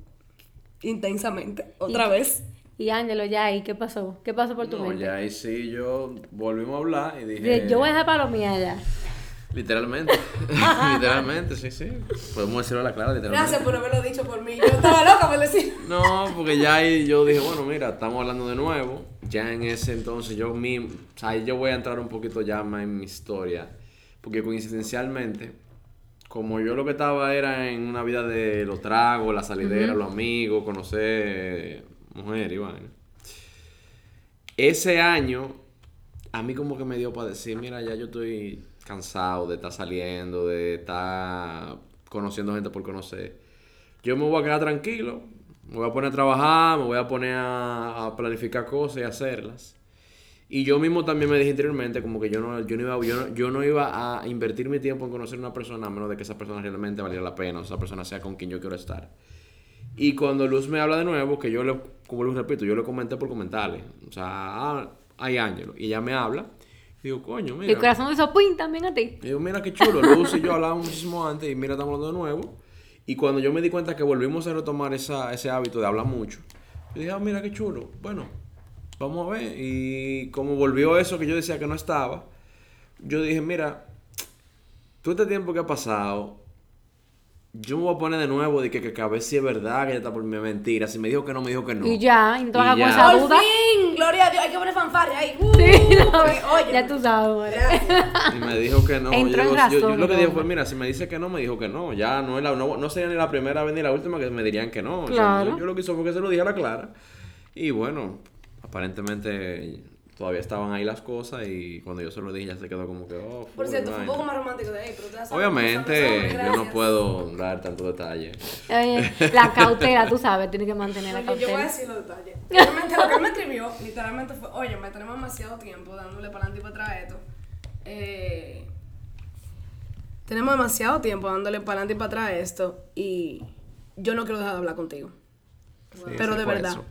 Intensamente. Otra vez. Y Ángelo, ya ahí, ¿qué pasó? ¿Qué pasó por tu No, mente? ya ahí sí yo volvimos a hablar y dije... Yo voy a dejar palomía ya. Literalmente. literalmente, sí, sí. Podemos decirlo a la clara, literalmente. Gracias por haberlo dicho por mí. Yo estaba loca por decir. No, porque ya ahí yo dije, bueno, mira, estamos hablando de nuevo. Ya en ese entonces yo mismo, o sea, ahí yo voy a entrar un poquito ya más en mi historia. Porque coincidencialmente, como yo lo que estaba era en una vida de los tragos, la salidera, los amigos, conocer mujeres y vaina. Ese año, a mí como que me dio para decir, mira, ya yo estoy cansado de estar saliendo, de estar conociendo gente por conocer. Yo me voy a quedar tranquilo, me voy a poner a trabajar, me voy a poner a, planificar cosas y hacerlas. Y yo mismo también me dije interiormente como que yo no, yo no, iba, yo, no, iba a invertir mi tiempo en conocer una persona a menos de que esa persona realmente valiera la pena, o esa persona sea con quien yo quiero estar. Y cuando Luz me habla de nuevo, que yo le, como Luz repito, yo le comenté por comentarle, o sea, ah, hay Ángelo, y ella me habla, digo, coño, mira. El corazón de Sopín también a ti. Y digo, mira qué chulo, Luz y yo hablábamos muchísimo antes, y mira, estamos hablando de nuevo. Y cuando yo me di cuenta que volvimos a retomar esa, ese hábito de hablar mucho, yo dije, ah, mira qué chulo, bueno, vamos a ver. Y como volvió eso que yo decía que no estaba, yo dije, mira, todo este tiempo que ha pasado, yo me voy a poner de nuevo de que, que, que a ver si es verdad que ella está por mi mentira. Si me dijo que no, me dijo que no. Y ya, y entonces Y ya. esa Por duda. fin, gloria a Dios, hay que poner fanfarria ahí. Uh, Sí, oye, ya tú sabes, güey. Gracias. Y me dijo que no. Entró yo, en digo, yo- yo razón, lo que dije ¿no? fue, mira, si me dice que no, me dijo que no. Ya no, es la, no, no sería ni la primera vez ni la última que me dirían que no. O sea, Claro. yo, yo lo que hizo fue que se lo dije a la clara. Y bueno, aparentemente todavía estaban ahí las cosas y cuando yo se lo dije ya se quedó como que, oh, Por cierto, fue un poco más romántico de ahí, pero saben Obviamente, yo no puedo dar tanto detalle. Oye, la cautela, tú sabes, tienes que mantener la Porque yo voy a cautela. decir los detalles. Realmente lo que él me escribió, literalmente fue, oye, me tenemos demasiado tiempo dándole para adelante y para atrás esto. Eh, tenemos demasiado tiempo dándole para adelante y para atrás esto y yo no quiero dejar de hablar contigo. Sí, Pero de verdad. eso.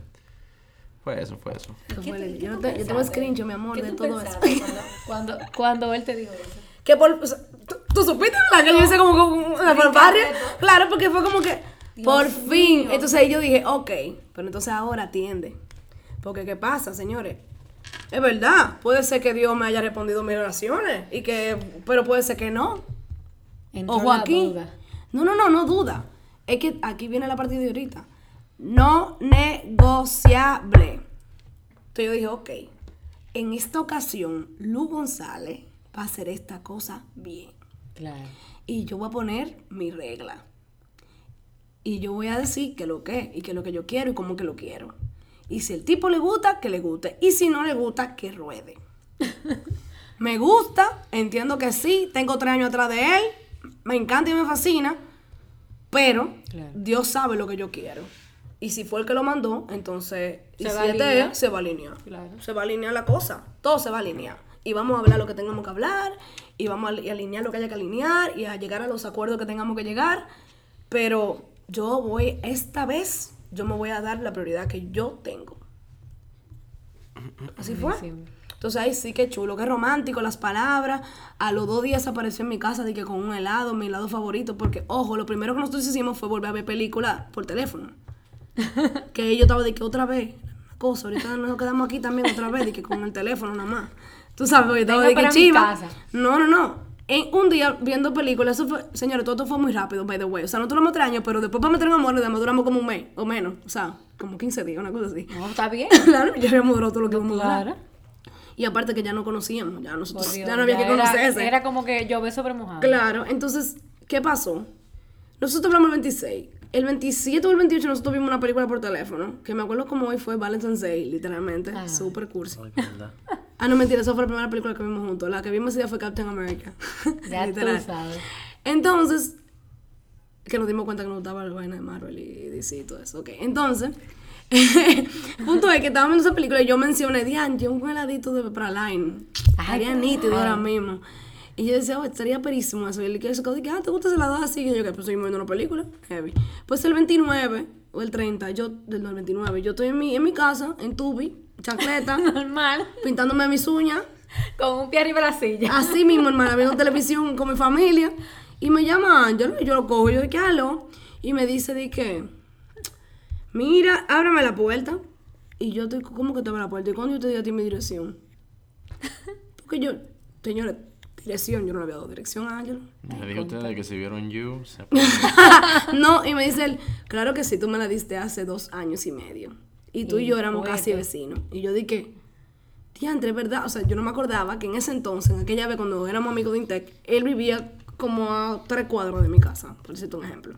Fue eso, fue eso. Fue el- Yo, te- yo tengo screenshot, mi amor, de todo eso. Cuando, cuando él te dijo eso. Que por, o sea, ¿tú, tú supiste la que yo hice como con una fanfarria? Claro, porque fue como que por fin. Entonces ahí yo dije, ok, pero entonces ahora atiende. Porque ¿qué pasa, señores? Es verdad, puede ser que Dios me haya respondido mis oraciones y que pero puede ser que no. Entró Ojo la aquí. duda. No, no, no, no duda. Es que aquí viene la partida de ahorita. No negociable. Entonces yo dije, ok, en esta ocasión, Lu González va a hacer esta cosa bien. Claro. Y yo voy a poner mi regla. Y yo voy a decir que lo que es, y que lo que yo quiero y cómo que lo quiero. Y si el tipo le gusta, que le guste. Y si no le gusta, que ruede. me gusta, entiendo que sí, tengo tres años atrás de él, me encanta y me fascina, pero Claro. Dios sabe lo que yo quiero. Y si fue el que lo mandó, entonces, Se si va a se va a alinear. Claro. Se va a alinear la cosa, todo se va a alinear. Y vamos a hablar lo que tengamos que hablar, y vamos a ali- alinear lo que haya que alinear, y a llegar a los acuerdos que tengamos que llegar. Pero yo voy, esta vez, yo me voy a dar la prioridad que yo tengo. Así fue. Entonces ahí sí que chulo, qué romántico, las palabras. A los dos días apareció en mi casa de que con un helado, mi helado favorito, porque ojo, lo primero que nosotros hicimos fue volver a ver películas por teléfono. que yo estaba de que otra vez, una cosa, ahorita nos quedamos aquí también otra vez, de que con el teléfono nada más. Tú sabes, porque estaba Venga de que chiva. No, no, no. En un día viendo películas, eso fue, señores, todo esto fue muy rápido, by the way. O sea, no duramos tres años, pero después para meter en amor, le duramos como un mes o menos. O sea, como 15 días, una cosa así. No, está bien. claro, ya habíamos durado todo lo que íbamos a durar. Claro. Y aparte que ya no conocíamos, ya nosotros Dios, ya no había que era- conocerse. Era como que llover sobre mojado. Claro, entonces, ¿qué pasó? Nosotros hablamos el 26. El 27 o el 28 nosotros vimos una película por teléfono, que me acuerdo como hoy fue Valentine's Day, literalmente, Ah. super cursi. Ay, qué verdad. Ah, no, mentira, esa fue la primera película que vimos juntos. La que vimos ese día fue Captain America. Ya Literal. tú sabes. Entonces, que nos dimos cuenta que nos gustaba la vaina de Marvel y DC y todo eso. Ok, entonces, punto es que estábamos viendo esa película y yo mencioné, Diane, yo un heladito de Praline. Ay, Estaría nítido ahora mismo. Y yo decía, oh, estaría perísimo eso. Y él que se que, ah, ¿te gusta ese helado así? Y yo, que pues seguimos viendo una película. Heavy. Pues el 29 o el 30, yo, del no, el 29, yo estoy en mi, en mi casa, en Tubi, chancleta, Normal. pintándome mis uñas. Con un pie arriba de la silla. Así mismo, hermana, viendo televisión con mi familia. Y me llama Ángelo y yo lo cojo. Yo de que aló. Y me dice de que, mira, ábrame la puerta. Y yo estoy, ¿cómo que te abre la puerta? ¿Y cuándo yo te di a ti mi dirección? Porque yo, señores, dirección. Yo no le había dado dirección a Ángelo. Le dije a ustedes que si vieron You, se no, y me dice él, claro que sí, tú me la diste hace dos años y medio. Y tú y, yo éramos casi vecinos. Y yo dije, diantre, ¿verdad? O sea, yo no me acordaba que en ese entonces, en aquella vez cuando éramos amigos de Intec, él vivía como a tres cuadros de mi casa, por decirte un ejemplo.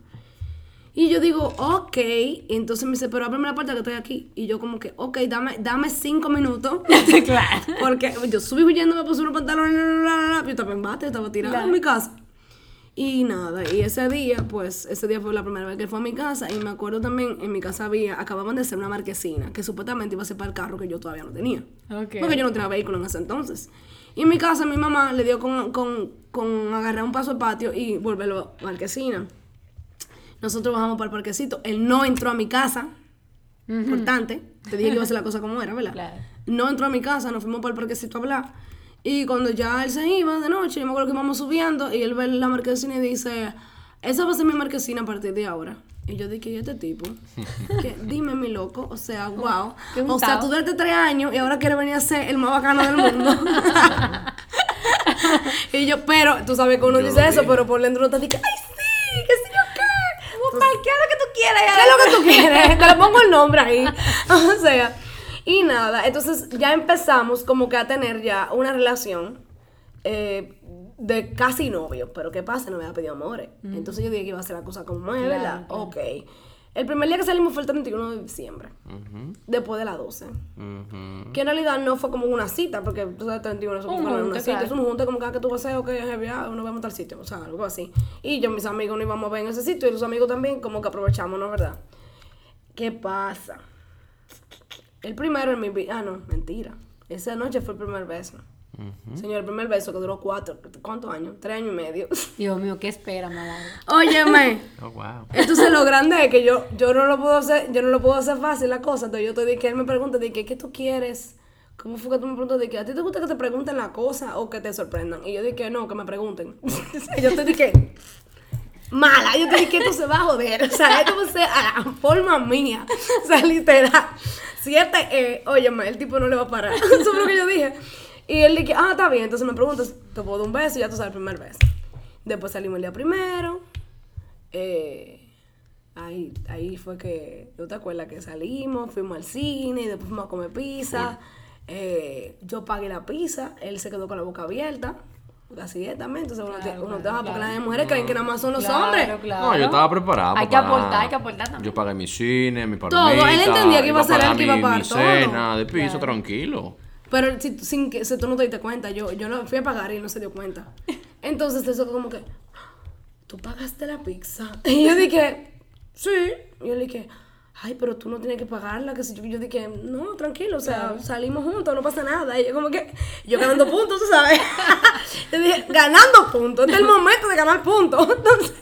Y yo digo, ok. Y entonces me dice, pero ábreme la puerta que estoy aquí. Y yo como que, ok, dame, dame cinco minutos. claro. Porque yo subí huyendo, me puse unos pantalones, y yo estaba en bate, estaba tirado en mi casa. Y nada, y ese día, pues, ese día fue la primera vez que él fue a mi casa. Y me acuerdo también, en mi casa había, acababan de hacer una marquesina, que supuestamente iba a ser para el carro que yo todavía no tenía. Ok. Porque yo no tenía vehículo en ese entonces. Y en mi casa mi mamá le dio con, con, con agarrar un paso al patio y volverlo a marquesina. Nosotros bajamos para el parquecito. Él no entró a mi casa. Importante. Te dije que iba a hacer la cosa como era, ¿verdad? Claro. No entró a mi casa, nos fuimos para el parquecito a hablar. Y cuando ya él se iba de noche, yo me acuerdo que íbamos subiendo y él ve la marquesina y dice, esa va a ser mi marquesina a partir de ahora. Y yo dije, ¿y este tipo? Dime, mi loco, o sea, wow. O sea, tú duraste tres años y ahora quieres venir a ser el más bacano del mundo. y yo, pero, tú sabes que uno Yo dice eso, pero por dentro uno te dice, ¡ay, sí! ¿Qué sé yo qué? ¿Qué es lo que tú quieres? ¿Qué es lo que tú quieres? Te le pongo el nombre ahí. O sea, y nada, entonces ya empezamos como que a tener ya una relación eh, de casi novio. Pero ¿qué pasa? No me había pedido amores. Entonces yo dije que iba a hacer la cosa como es, ¿verdad? claro. Ok. El primer día que salimos fue el 31 de diciembre, después de las 12. Ujú. Que en realidad no fue como una cita, porque tú sabes, 31 eso Un fue una cita, claro. es un junte como cada que tú vas a hacer, ok, heavy, ah, nos vemos a tal sitio, o sea, algo así. Y yo, mis amigos, nos íbamos a ver en ese sitio, y los amigos también, como que aprovechamos, ¿no es verdad? ¿Qué pasa? El primero en mi vida, ah, no, mentira. Esa noche fue el primer beso. Señor, el primer beso que duró cuatro, ¿cuántos años? Tres años y medio. Dios mío, ¿qué espera, malada? Óyeme. Oh, wow. Entonces lo grande es que yo, yo no lo puedo hacer, yo no lo puedo hacer fácil la cosa. Entonces yo te dije que él me pregunta de que, ¿qué tú quieres? ¿Cómo fue que tú me preguntas de que a ti te gusta que te pregunten la cosa o que te sorprendan? Y yo dije no, que me pregunten. Yo te dije mala, yo te dije que esto se va a joder. O sea, esto va a ser a la forma mía. O sea, literal. Siete, eh, óyeme, el tipo no le va a parar. Eso fue lo que yo dije. Y él dije, ah, está bien. Entonces me preguntas, te puedo dar un beso y ya tú sabes el primer beso. Después salimos el día primero. Eh, ahí, ahí fue que, ¿no te acuerdas que salimos? Fuimos al cine y después fuimos a comer pizza. Eh, yo pagué la pizza, él se quedó con la boca abierta. Así es también. Entonces uno, Claro, te, uno claro, te va, porque claro. las mujeres creen que nada más son los Claro, hombres. claro. No, yo estaba preparado. Hay que aportar, hay que aportar también. Yo pagué mi cine, mi Todo, palomita. él entendía que iba a ser él que iba a mi- pagar mi todo. cena de piso, tranquilo. Pero si, sin que si tú no te diste cuenta, yo, yo no fui a pagar y él no se dio cuenta. Entonces eso como que, tú pagaste la pizza. Y yo dije, sí. Y yo le dije, ay, pero tú no tienes que pagarla. Que si yo, yo dije, no, tranquilo, o sea, salimos juntos, no pasa nada. Y yo como que, yo ganando puntos, tú sabes. yo dije, ganando puntos, este es el momento de ganar puntos. Entonces,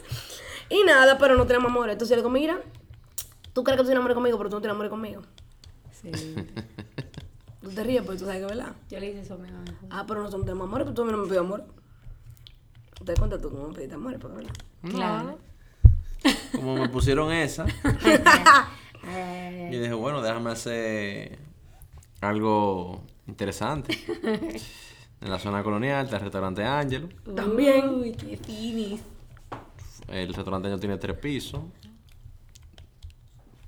y nada, pero no tenemos amor. Entonces yo le digo, mira, tú crees que tú tienes amor conmigo, pero tú no tienes amor conmigo. Sí. Tú te ríes, porque tú sabes que es verdad. Yo le hice eso a mi mamá. Ah, pero nosotros no tenemos amores, pero tú también no me pides amor. ¿Te das cuenta tú cómo me pediste amores? Porque, ¿verdad? Claro. Como me pusieron esa, yo dije, bueno, déjame hacer algo interesante. En la zona colonial está el restaurante Ángelo. También. Uy, qué finis. El restaurante Ángelo tiene tres pisos.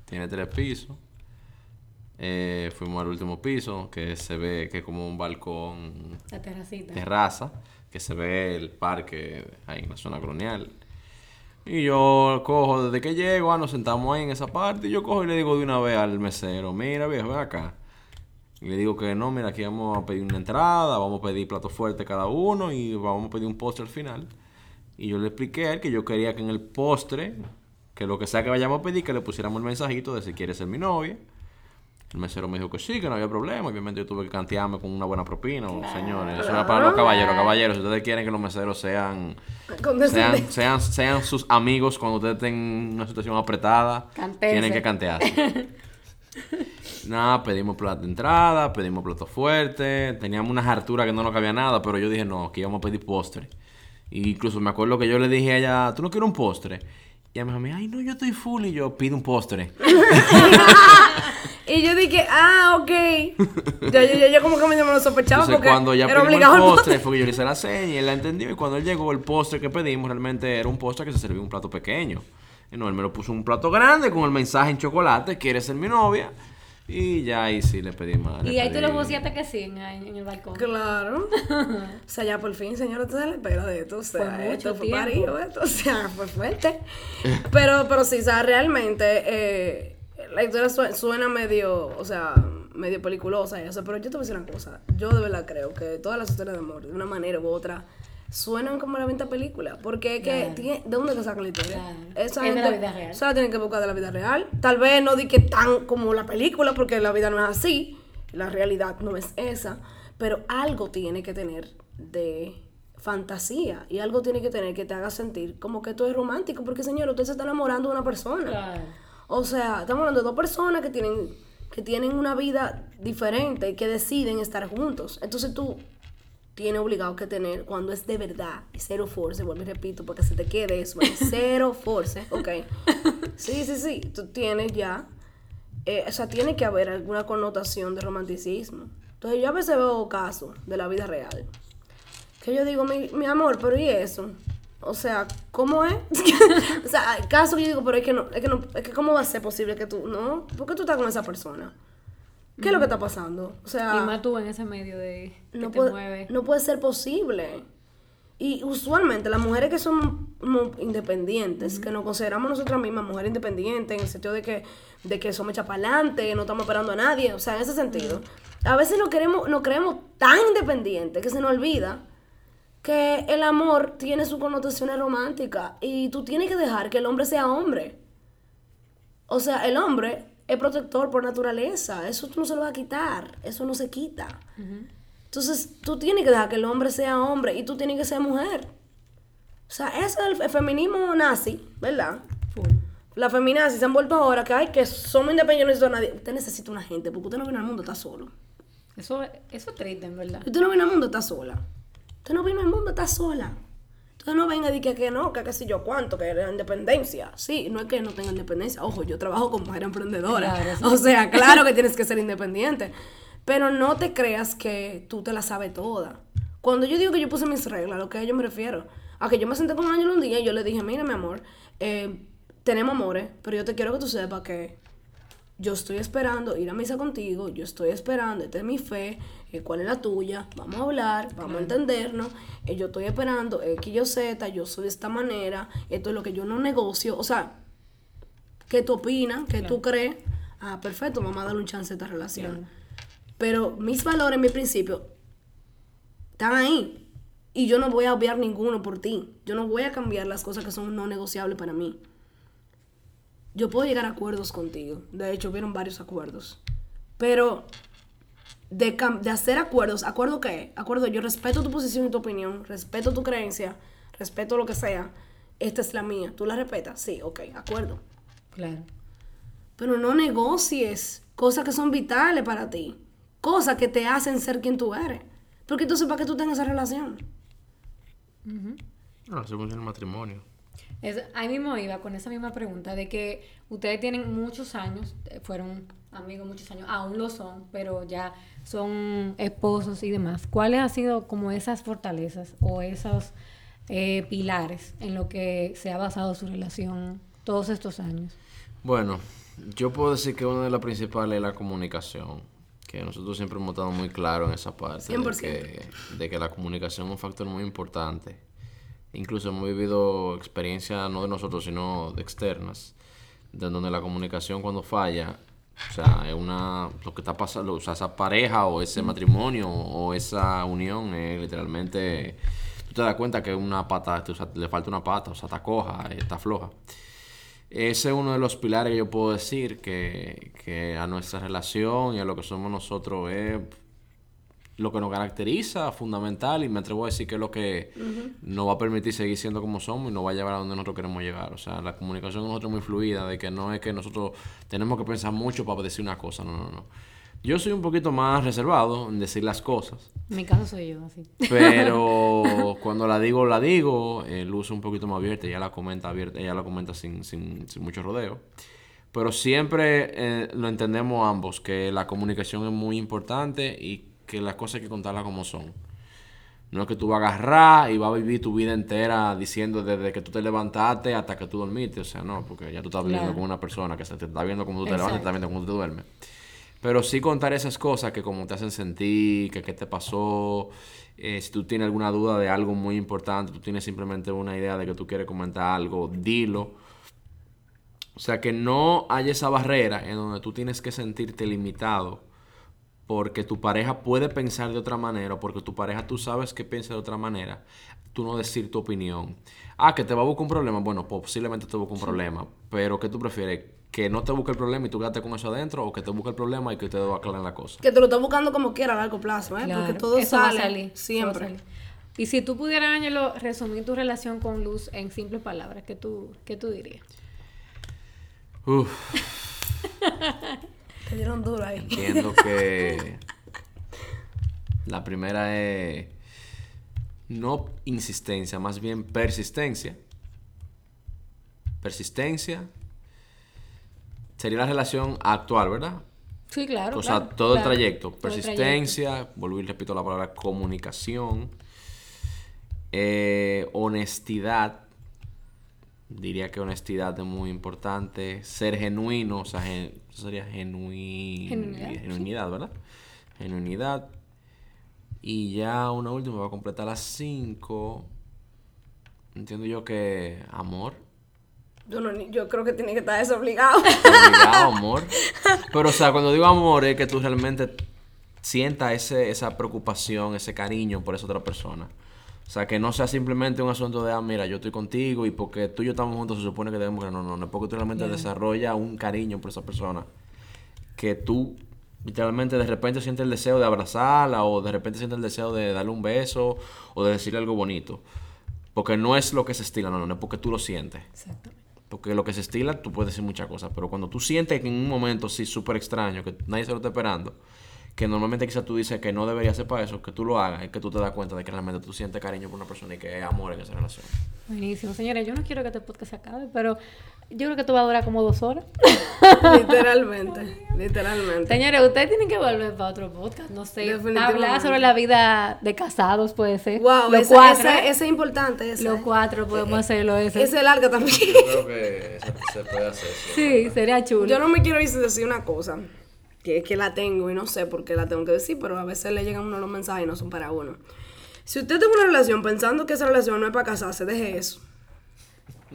Tiene tres pisos. Eh, fuimos al último piso, que se ve que es como un balcón La terracita. terraza, que se ve el parque ahí en la zona colonial. Y yo cojo, desde que llego, ah, nos sentamos ahí en esa parte, y yo cojo y le digo de una vez al mesero, mira viejo, ven acá. Y le digo que no, mira, aquí vamos a pedir una entrada, vamos a pedir plato fuerte cada uno y vamos a pedir un postre al final. Y yo le expliqué a él que yo quería que en el postre, que lo que sea que vayamos a pedir, que le pusiéramos el mensajito de si quiere ser mi novia. El mesero me dijo que sí, que no había problema. Obviamente yo tuve que cantearme con una buena propina, señores. Eso era para los caballeros. Caballeros, si ustedes quieren que los meseros sean, sean, sean, sean sus amigos cuando ustedes estén en una situación apretada, tienen que cantearse. nada, pedimos plato de entrada, pedimos plato fuerte. Teníamos unas harturas que no nos cabía nada, pero yo dije no, que íbamos a pedir postre. Y incluso me acuerdo que yo le dije a ella, ¿tú no quieres un postre? Y ella me dijo, a mí, ay, no, yo estoy full. Y yo, pido un postre. Y yo dije, ah, ok. Yo, yo, yo, yo como que me lo sospechaba Entonces, porque cuando ya era obligado el postre, fue que yo le hice la seña y él la entendió. Y cuando él llegó, el postre que pedimos realmente era un postre que se servía en un plato pequeño. Y no, él me lo puso en un plato grande con el mensaje en chocolate, ¿quieres ser mi novia? Y ya ahí sí le pedí más. Y ahí tú lo boceaste que sí en, en en el balcón. Claro. O sea, ya por fin, señora, usted se le espera de esto. O sea, Fue mucho esto fue tiempo. parido, esto, o sea, fue fuerte. Pero, pero sí, o sea, realmente eh, la historia su- suena medio, o sea, medio peliculosa y eso, pero yo te voy a decir una cosa. Yo de verdad creo que todas las historias de amor, de una manera u otra, suenan como la venta película. Porque es que, tiene- ¿de dónde te sacan la historia? Claro. Esa Es de la vida real. esa la tienen que buscar de la vida real. Tal vez no di que tan como la película, porque la vida no es así. La realidad no es esa. Pero algo tiene que tener de fantasía. Y algo tiene que tener que te haga sentir como que tú es romántico. Porque, señor, usted se está enamorando de una persona. Claro. O sea, estamos hablando de dos personas que tienen, que tienen una vida diferente y que deciden estar juntos. Entonces tú tienes obligado que tener, cuando es de verdad, cero force, vuelvo y repito, porque se te quede eso, cero force, ok. Sí, sí, sí, tú tienes ya, eh, o sea, tiene que haber alguna connotación de romanticismo. Entonces yo a veces veo casos de la vida real, que yo digo, mi, mi amor, pero ¿y eso? O sea, ¿cómo es? o sea, hay casos que yo digo, pero es que no, es que no, es que ¿cómo va a ser posible que tú, no? ¿Por qué tú estás con esa persona? ¿Qué es lo que está pasando? O sea, Y más tú en ese medio de que no te puede, mueve. no puede ser posible. Y usualmente las mujeres que somos mo- independientes, que nos consideramos nosotras mismas mujeres independientes, en el sentido de que, de que somos hechas para adelante, no estamos esperando a nadie, o sea, en ese sentido, a veces nos, queremos, nos creemos tan independientes que se nos olvida que el amor tiene sus connotaciones románticas y tú tienes que dejar que el hombre sea hombre. O sea, el hombre es protector por naturaleza. Eso tú no se lo vas a quitar. Eso no se quita. Entonces, tú tienes que dejar que el hombre sea hombre y tú tienes que ser mujer. O sea, eso es el, el feminismo nazi, ¿verdad? Full. La feminazi se han vuelto ahora que, ay, que somos independientes, no necesito a nadie. Usted necesita una gente porque usted no viene al mundo, está solo. Eso, eso es triste, en verdad. Usted no viene al mundo, está sola. Usted no vino al mundo, está sola. Entonces no venga y diga que no, que qué sé yo cuánto, que era independencia. Sí, no es que no tenga independencia. Ojo, yo trabajo como mujer emprendedora. Claro, sí. O sea, claro que tienes que ser independiente. Pero no te creas que tú te la sabes toda. Cuando yo digo que yo puse mis reglas, a lo que yo me refiero, a que yo me senté con Ángel un día y yo le dije, mira mi amor, eh, tenemos amores, pero yo te quiero que tú sepas que yo estoy esperando ir a misa contigo, yo estoy esperando, esta es mi fe, eh, cuál es la tuya, vamos a hablar, vamos a entendernos, eh, yo estoy esperando X, yo Z, yo soy de esta manera, esto es lo que yo no negocio, o sea, ¿qué tú opinas? ¿Qué tú crees? Ah, perfecto, vamos a darle un chance a esta relación. Pero mis valores, mis principios, están ahí. Y yo no voy a obviar ninguno por ti. Yo no voy a cambiar las cosas que son no negociables para mí. Yo puedo llegar a acuerdos contigo. De hecho, hubieron varios acuerdos. Pero de, cam- de hacer acuerdos, ¿acuerdo qué? Acuerdo, yo respeto tu posición y tu opinión, respeto tu creencia, respeto lo que sea. Esta es la mía. ¿Tú la respetas? Sí, ok, acuerdo. Claro. Pero no negocies cosas que son vitales para ti. Cosas que te hacen ser quien tú eres. Porque entonces, ¿para qué tú tengas esa relación? No, así funciona el matrimonio. Es- ahí mismo iba con esa misma pregunta de que ustedes tienen muchos años, eh, fueron amigos muchos años, aún lo son, pero ya son esposos y demás. ¿Cuáles han sido como esas fortalezas o esos eh, pilares en lo que se ha basado su relación todos estos años? Bueno, yo puedo decir que una de las principales es la comunicación. Que nosotros siempre hemos estado muy claros en esa parte. De 100%. que, de que la comunicación es un factor muy importante. Incluso hemos vivido experiencias no de nosotros, sino de externas. De donde la comunicación cuando falla, o sea, es una, lo que está pasando, o sea, esa pareja o ese matrimonio o esa unión es literalmente, tú te das cuenta que una pata, o sea, le falta una pata, o sea, está coja, está floja. Ese es uno de los pilares que yo puedo decir que, que a nuestra relación y a lo que somos nosotros es lo que nos caracteriza, fundamental, y me atrevo a decir que es lo que nos va a permitir seguir siendo como somos y nos va a llevar a donde nosotros queremos llegar. O sea, la comunicación nosotros es muy fluida, de que no es que nosotros tenemos que pensar mucho para decir una cosa, no, no, no. Yo soy un poquito más reservado en decir las cosas. En mi caso soy yo, así. Pero cuando la digo, la digo. Eh, Luz es un poquito más abierta, ella la comenta abierta, ella la comenta sin, sin, sin mucho rodeo. Pero siempre eh, lo entendemos ambos, que la comunicación es muy importante y que las cosas hay que contarlas como son. No es que tú vas a agarrar y vas a vivir tu vida entera diciendo desde que tú te levantaste hasta que tú dormiste. O sea, no, porque ya tú estás viviendo Claro. con una persona que se te está viendo como tú te Exacto. levantas y te está viendo como tú te duermes. Pero sí contar esas cosas que como te hacen sentir, que qué te pasó, eh, si tú tienes alguna duda de algo muy importante, tú tienes simplemente una idea de que tú quieres comentar algo, dilo. O sea, que no hay esa barrera en donde tú tienes que sentirte limitado porque tu pareja puede pensar de otra manera, o porque tu pareja tú sabes que piensa de otra manera, tú no decir tu opinión. Ah, que te va a buscar un problema, bueno, posiblemente te busque un problema, pero ¿qué tú prefieres? ¿Que no te busque el problema y tú quédate con eso adentro? ¿O que te busque el problema y que ustedes aclaren la cosa? Que te lo estás buscando como quiera a largo plazo, ¿eh? Claro, Porque todo eso va a sale salir, eso va a siempre. salir. Y si tú pudieras, Ángelo, resumir tu relación con Luz en simples palabras, ¿qué tú, qué tú dirías? Uf, Te dieron duro ahí. entiendo que la primera es no insistencia, más bien persistencia. Persistencia sería la relación actual, ¿verdad? Sí, claro. o sea, claro, todo el trayecto. Todo el Persistencia, vuelvo y repito la palabra comunicación, eh, honestidad. Diría que honestidad es muy importante. Ser genuino, o sea, gen- eso sería genui- Genuinidad, sí. genuinidad, ¿verdad? Genuinidad. Y ya una última, va a completar las cinco. Entiendo yo que amor. Yo creo que tiene que estar desobligado. Obligado, amor. Pero, o sea, cuando digo amor es que tú realmente sientas ese, esa preocupación, ese cariño por esa otra persona. O sea, que no sea simplemente un asunto de, ah, mira, yo estoy contigo y porque tú y yo estamos juntos se supone que debemos no, no, no, es porque tú realmente desarrollas un cariño por esa persona. Que tú literalmente de repente sientes el deseo de abrazarla o de repente sientes el deseo de darle un beso o de decirle algo bonito. Porque no es lo que se estila, no, no, no es porque tú lo sientes. Exactamente. Porque lo que se estila, tú puedes decir muchas cosas, pero cuando tú sientes que en un momento sí súper extraño, que nadie se lo está esperando, que normalmente quizás tú dices que no debería ser para eso, que tú lo hagas, es que tú te das cuenta de que realmente tú sientes cariño por una persona y que hay amor en esa relación. Buenísimo. Señores, yo no quiero que este podcast se acabe, pero yo creo que esto va a durar como dos horas. literalmente, literalmente. Señores, ustedes tienen que volver para otro podcast, no sé. Hablar sobre la vida de casados puede ser. Wow, ese, cuatro. ese- ¿eh? ese es importante. Ese, Los cuatro podemos hacerlo ese. ese larga también. Yo creo que se puede hacer eso. Sí, sería chulo. Yo no me quiero ir sin decir una cosa, que es que la tengo y no sé por qué la tengo que decir, pero a veces le llegan uno los mensajes y no son para uno. Si usted tiene una relación pensando que esa relación no es para casarse, deje eso.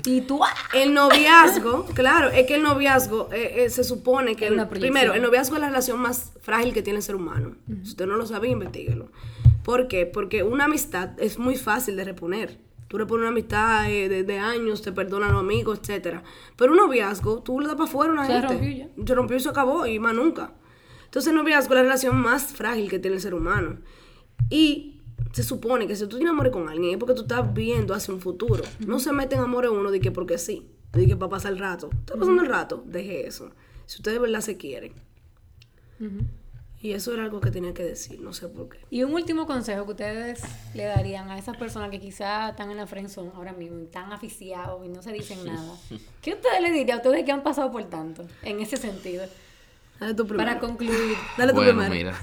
Y tú, ¡ah! El noviazgo, claro, es que el noviazgo eh, eh, se supone que, el- primero, el noviazgo es la relación más frágil que tiene el ser humano. Si usted no lo sabe, investiguelo. ¿Por qué? Porque una amistad es muy fácil de reponer. Tú repones una amistad eh, de, de años, te perdonan los amigos, etcétera. Pero un noviazgo, tú le das para afuera a una Se gente. rompió ya. Se rompió y se acabó, y más nunca. Entonces, el noviazgo es la relación más frágil que tiene el ser humano. Y se supone que si tú tienes amor con alguien es porque tú estás viendo hacia un futuro. No se mete en amor en uno de que porque sí, de que para pasar el rato. Está pasando el rato, deje eso. Si ustedes de verdad se quieren. Y eso era algo que tenía que decir, no sé por qué. Y un último consejo que ustedes le darían a esas personas que quizás están en la friendzone ahora mismo y están aficiados y no se dicen nada. ¿Qué ustedes le dirían a ustedes que han pasado por tanto en ese sentido? Dale tú primero. Para concluir. Dale tú bueno, primero. mira.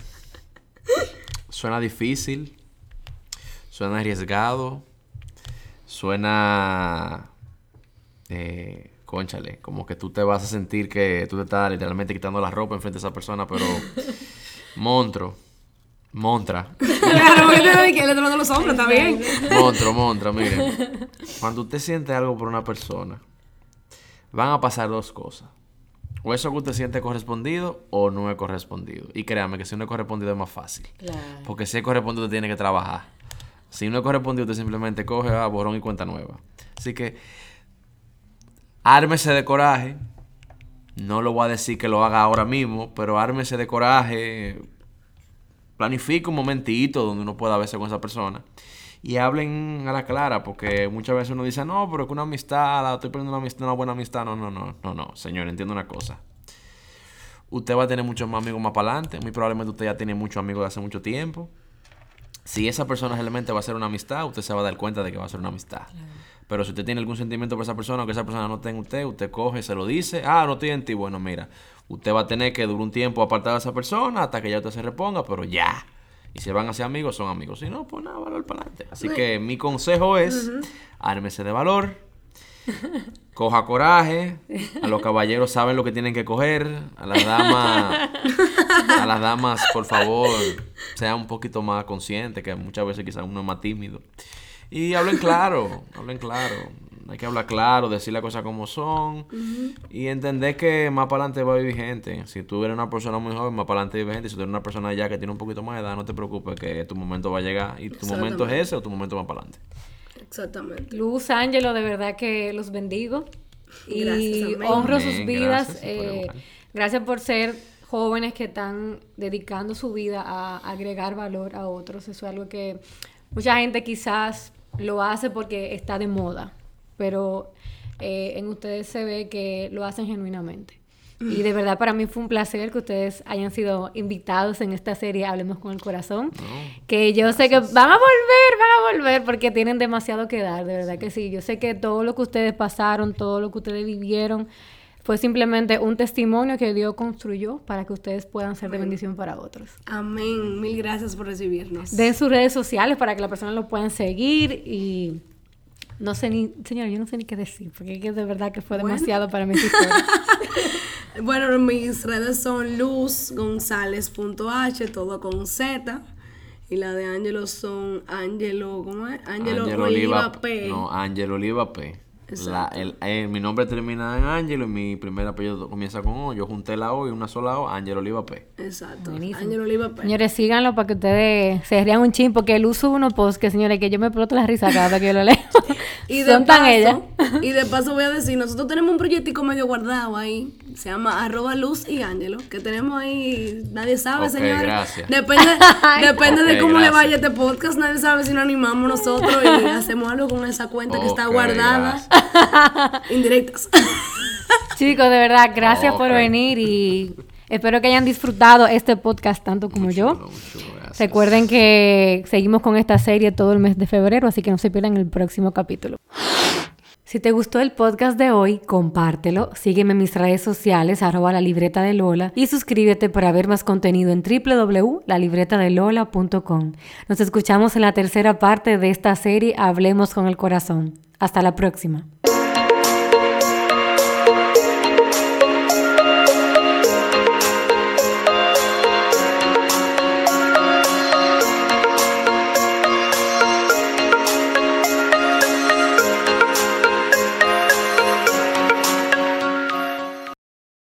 Suena difícil, suena arriesgado, suena... Eh, conchale, como que tú te vas a sentir que tú te estás literalmente quitando la ropa enfrente de esa persona, pero... Montro. Montra. claro, que le de los hombres, bien. Montro, montra, miren. Cuando usted siente algo por una persona, van a pasar dos cosas. O eso que usted siente es correspondido o no es correspondido. Y créame que si no es correspondido es más fácil. Claro. Porque si es correspondido, usted tiene que trabajar. Si no es correspondido, usted simplemente coge, ah, borrón y cuenta nueva. Así que, ármese de coraje. No lo voy a decir que lo haga ahora mismo, pero ármese de coraje. Planifique un momentito donde uno pueda verse con esa persona. Y hablen a la clara, porque muchas veces uno dice, no, pero que una amistad, estoy perdiendo una, amistad, una buena amistad. No, no, no, no, no. Señor, entiendo una cosa. usted va a tener muchos más amigos más para adelante. Muy probablemente usted ya tiene muchos amigos de hace mucho tiempo. Si esa persona realmente va a ser una amistad, usted se va a dar cuenta de que va a ser una amistad. Pero si usted tiene algún sentimiento por esa persona o que esa persona no tenga usted, usted coge, se lo dice, ah, no estoy en ti. Bueno, mira, usted va a tener que durar un tiempo apartado de esa persona hasta que ya usted se reponga, pero ya. Y si van a ser amigos, son amigos. Si no, pues nada, valor para adelante. Así que mi consejo es, ármese de valor, coja coraje, a los caballeros saben lo que tienen que coger, a las damas, a las damas, por favor, sean un poquito más conscientes, que muchas veces quizás uno es más tímido. Y hablen claro, hablen claro. Hay que hablar claro, decir las cosas como son y entender que más para adelante va a vivir gente. Si tú eres una persona muy joven, más para adelante vive gente. Si tú eres una persona ya que tiene un poquito más de edad, no te preocupes que tu momento va a llegar. Y tu momento es ese o tu momento va para adelante. Exactamente. Luz, Ángelo, de verdad que los bendigo. Y Gracias, amén. honro sus vidas. gracias eh, gracias por ser jóvenes que están dedicando su vida a agregar valor a otros. Eso es algo que mucha gente quizás lo hace porque está de moda, pero eh, en ustedes se ve que lo hacen genuinamente. Y de verdad para mí fue un placer que ustedes hayan sido invitados en esta serie Hablemos con el Corazón. que yo sé que van a volver, van a volver porque tienen demasiado que dar, de verdad que sí. Yo sé que todo lo que ustedes pasaron, todo lo que ustedes vivieron, fue simplemente un testimonio que Dios construyó para que ustedes puedan ser de bendición para otros. Amén. Mil gracias por recibirnos. Den sus redes sociales para que las personas lo puedan seguir y no sé ni, señor, yo no sé ni qué decir, porque de verdad que fue demasiado para mí. esta historia. Bueno, mis redes son luzgonzalez.h, todo con Z. Y la de Ángelo son Ángelo, ¿cómo es? Ángelo Ángel Oliva, P. No, Ángel Oliva P. La- el- eh, mi nombre termina en Ángelo y mi primer apellido comienza con O. Yo junté la O y una sola O, Ángel Oliva P. Exacto. Ángelo Oliva P. Señores, síganlo para que ustedes se rían un chin, porque él usa unos posts que, señores, que yo me exploto la risa cada vez que yo lo leo. Y de, Son tan paso, ellas. y de paso voy a decir, nosotros tenemos un proyectico medio guardado ahí, se llama arroba luz y ángelo, que tenemos ahí, nadie sabe, Ok, señores. gracias. Depende, depende de Ok, cómo le gracias. vaya este podcast, nadie sabe si nos animamos nosotros y hacemos algo con esa cuenta que está guardada. Indirectas. Chicos, de verdad, gracias por venir y espero que hayan disfrutado este podcast tanto como yo. Muy chulo, gracias. Recuerden que seguimos con esta serie todo el mes de febrero, así que no se pierdan el próximo capítulo. Si te gustó el podcast de hoy, compártelo, sígueme en mis redes sociales, arroba la libreta de Lola, y suscríbete para ver más contenido en www.lalibretadelola.com. Nos escuchamos en la tercera parte de esta serie Hablemos con el Corazón. Hasta la próxima.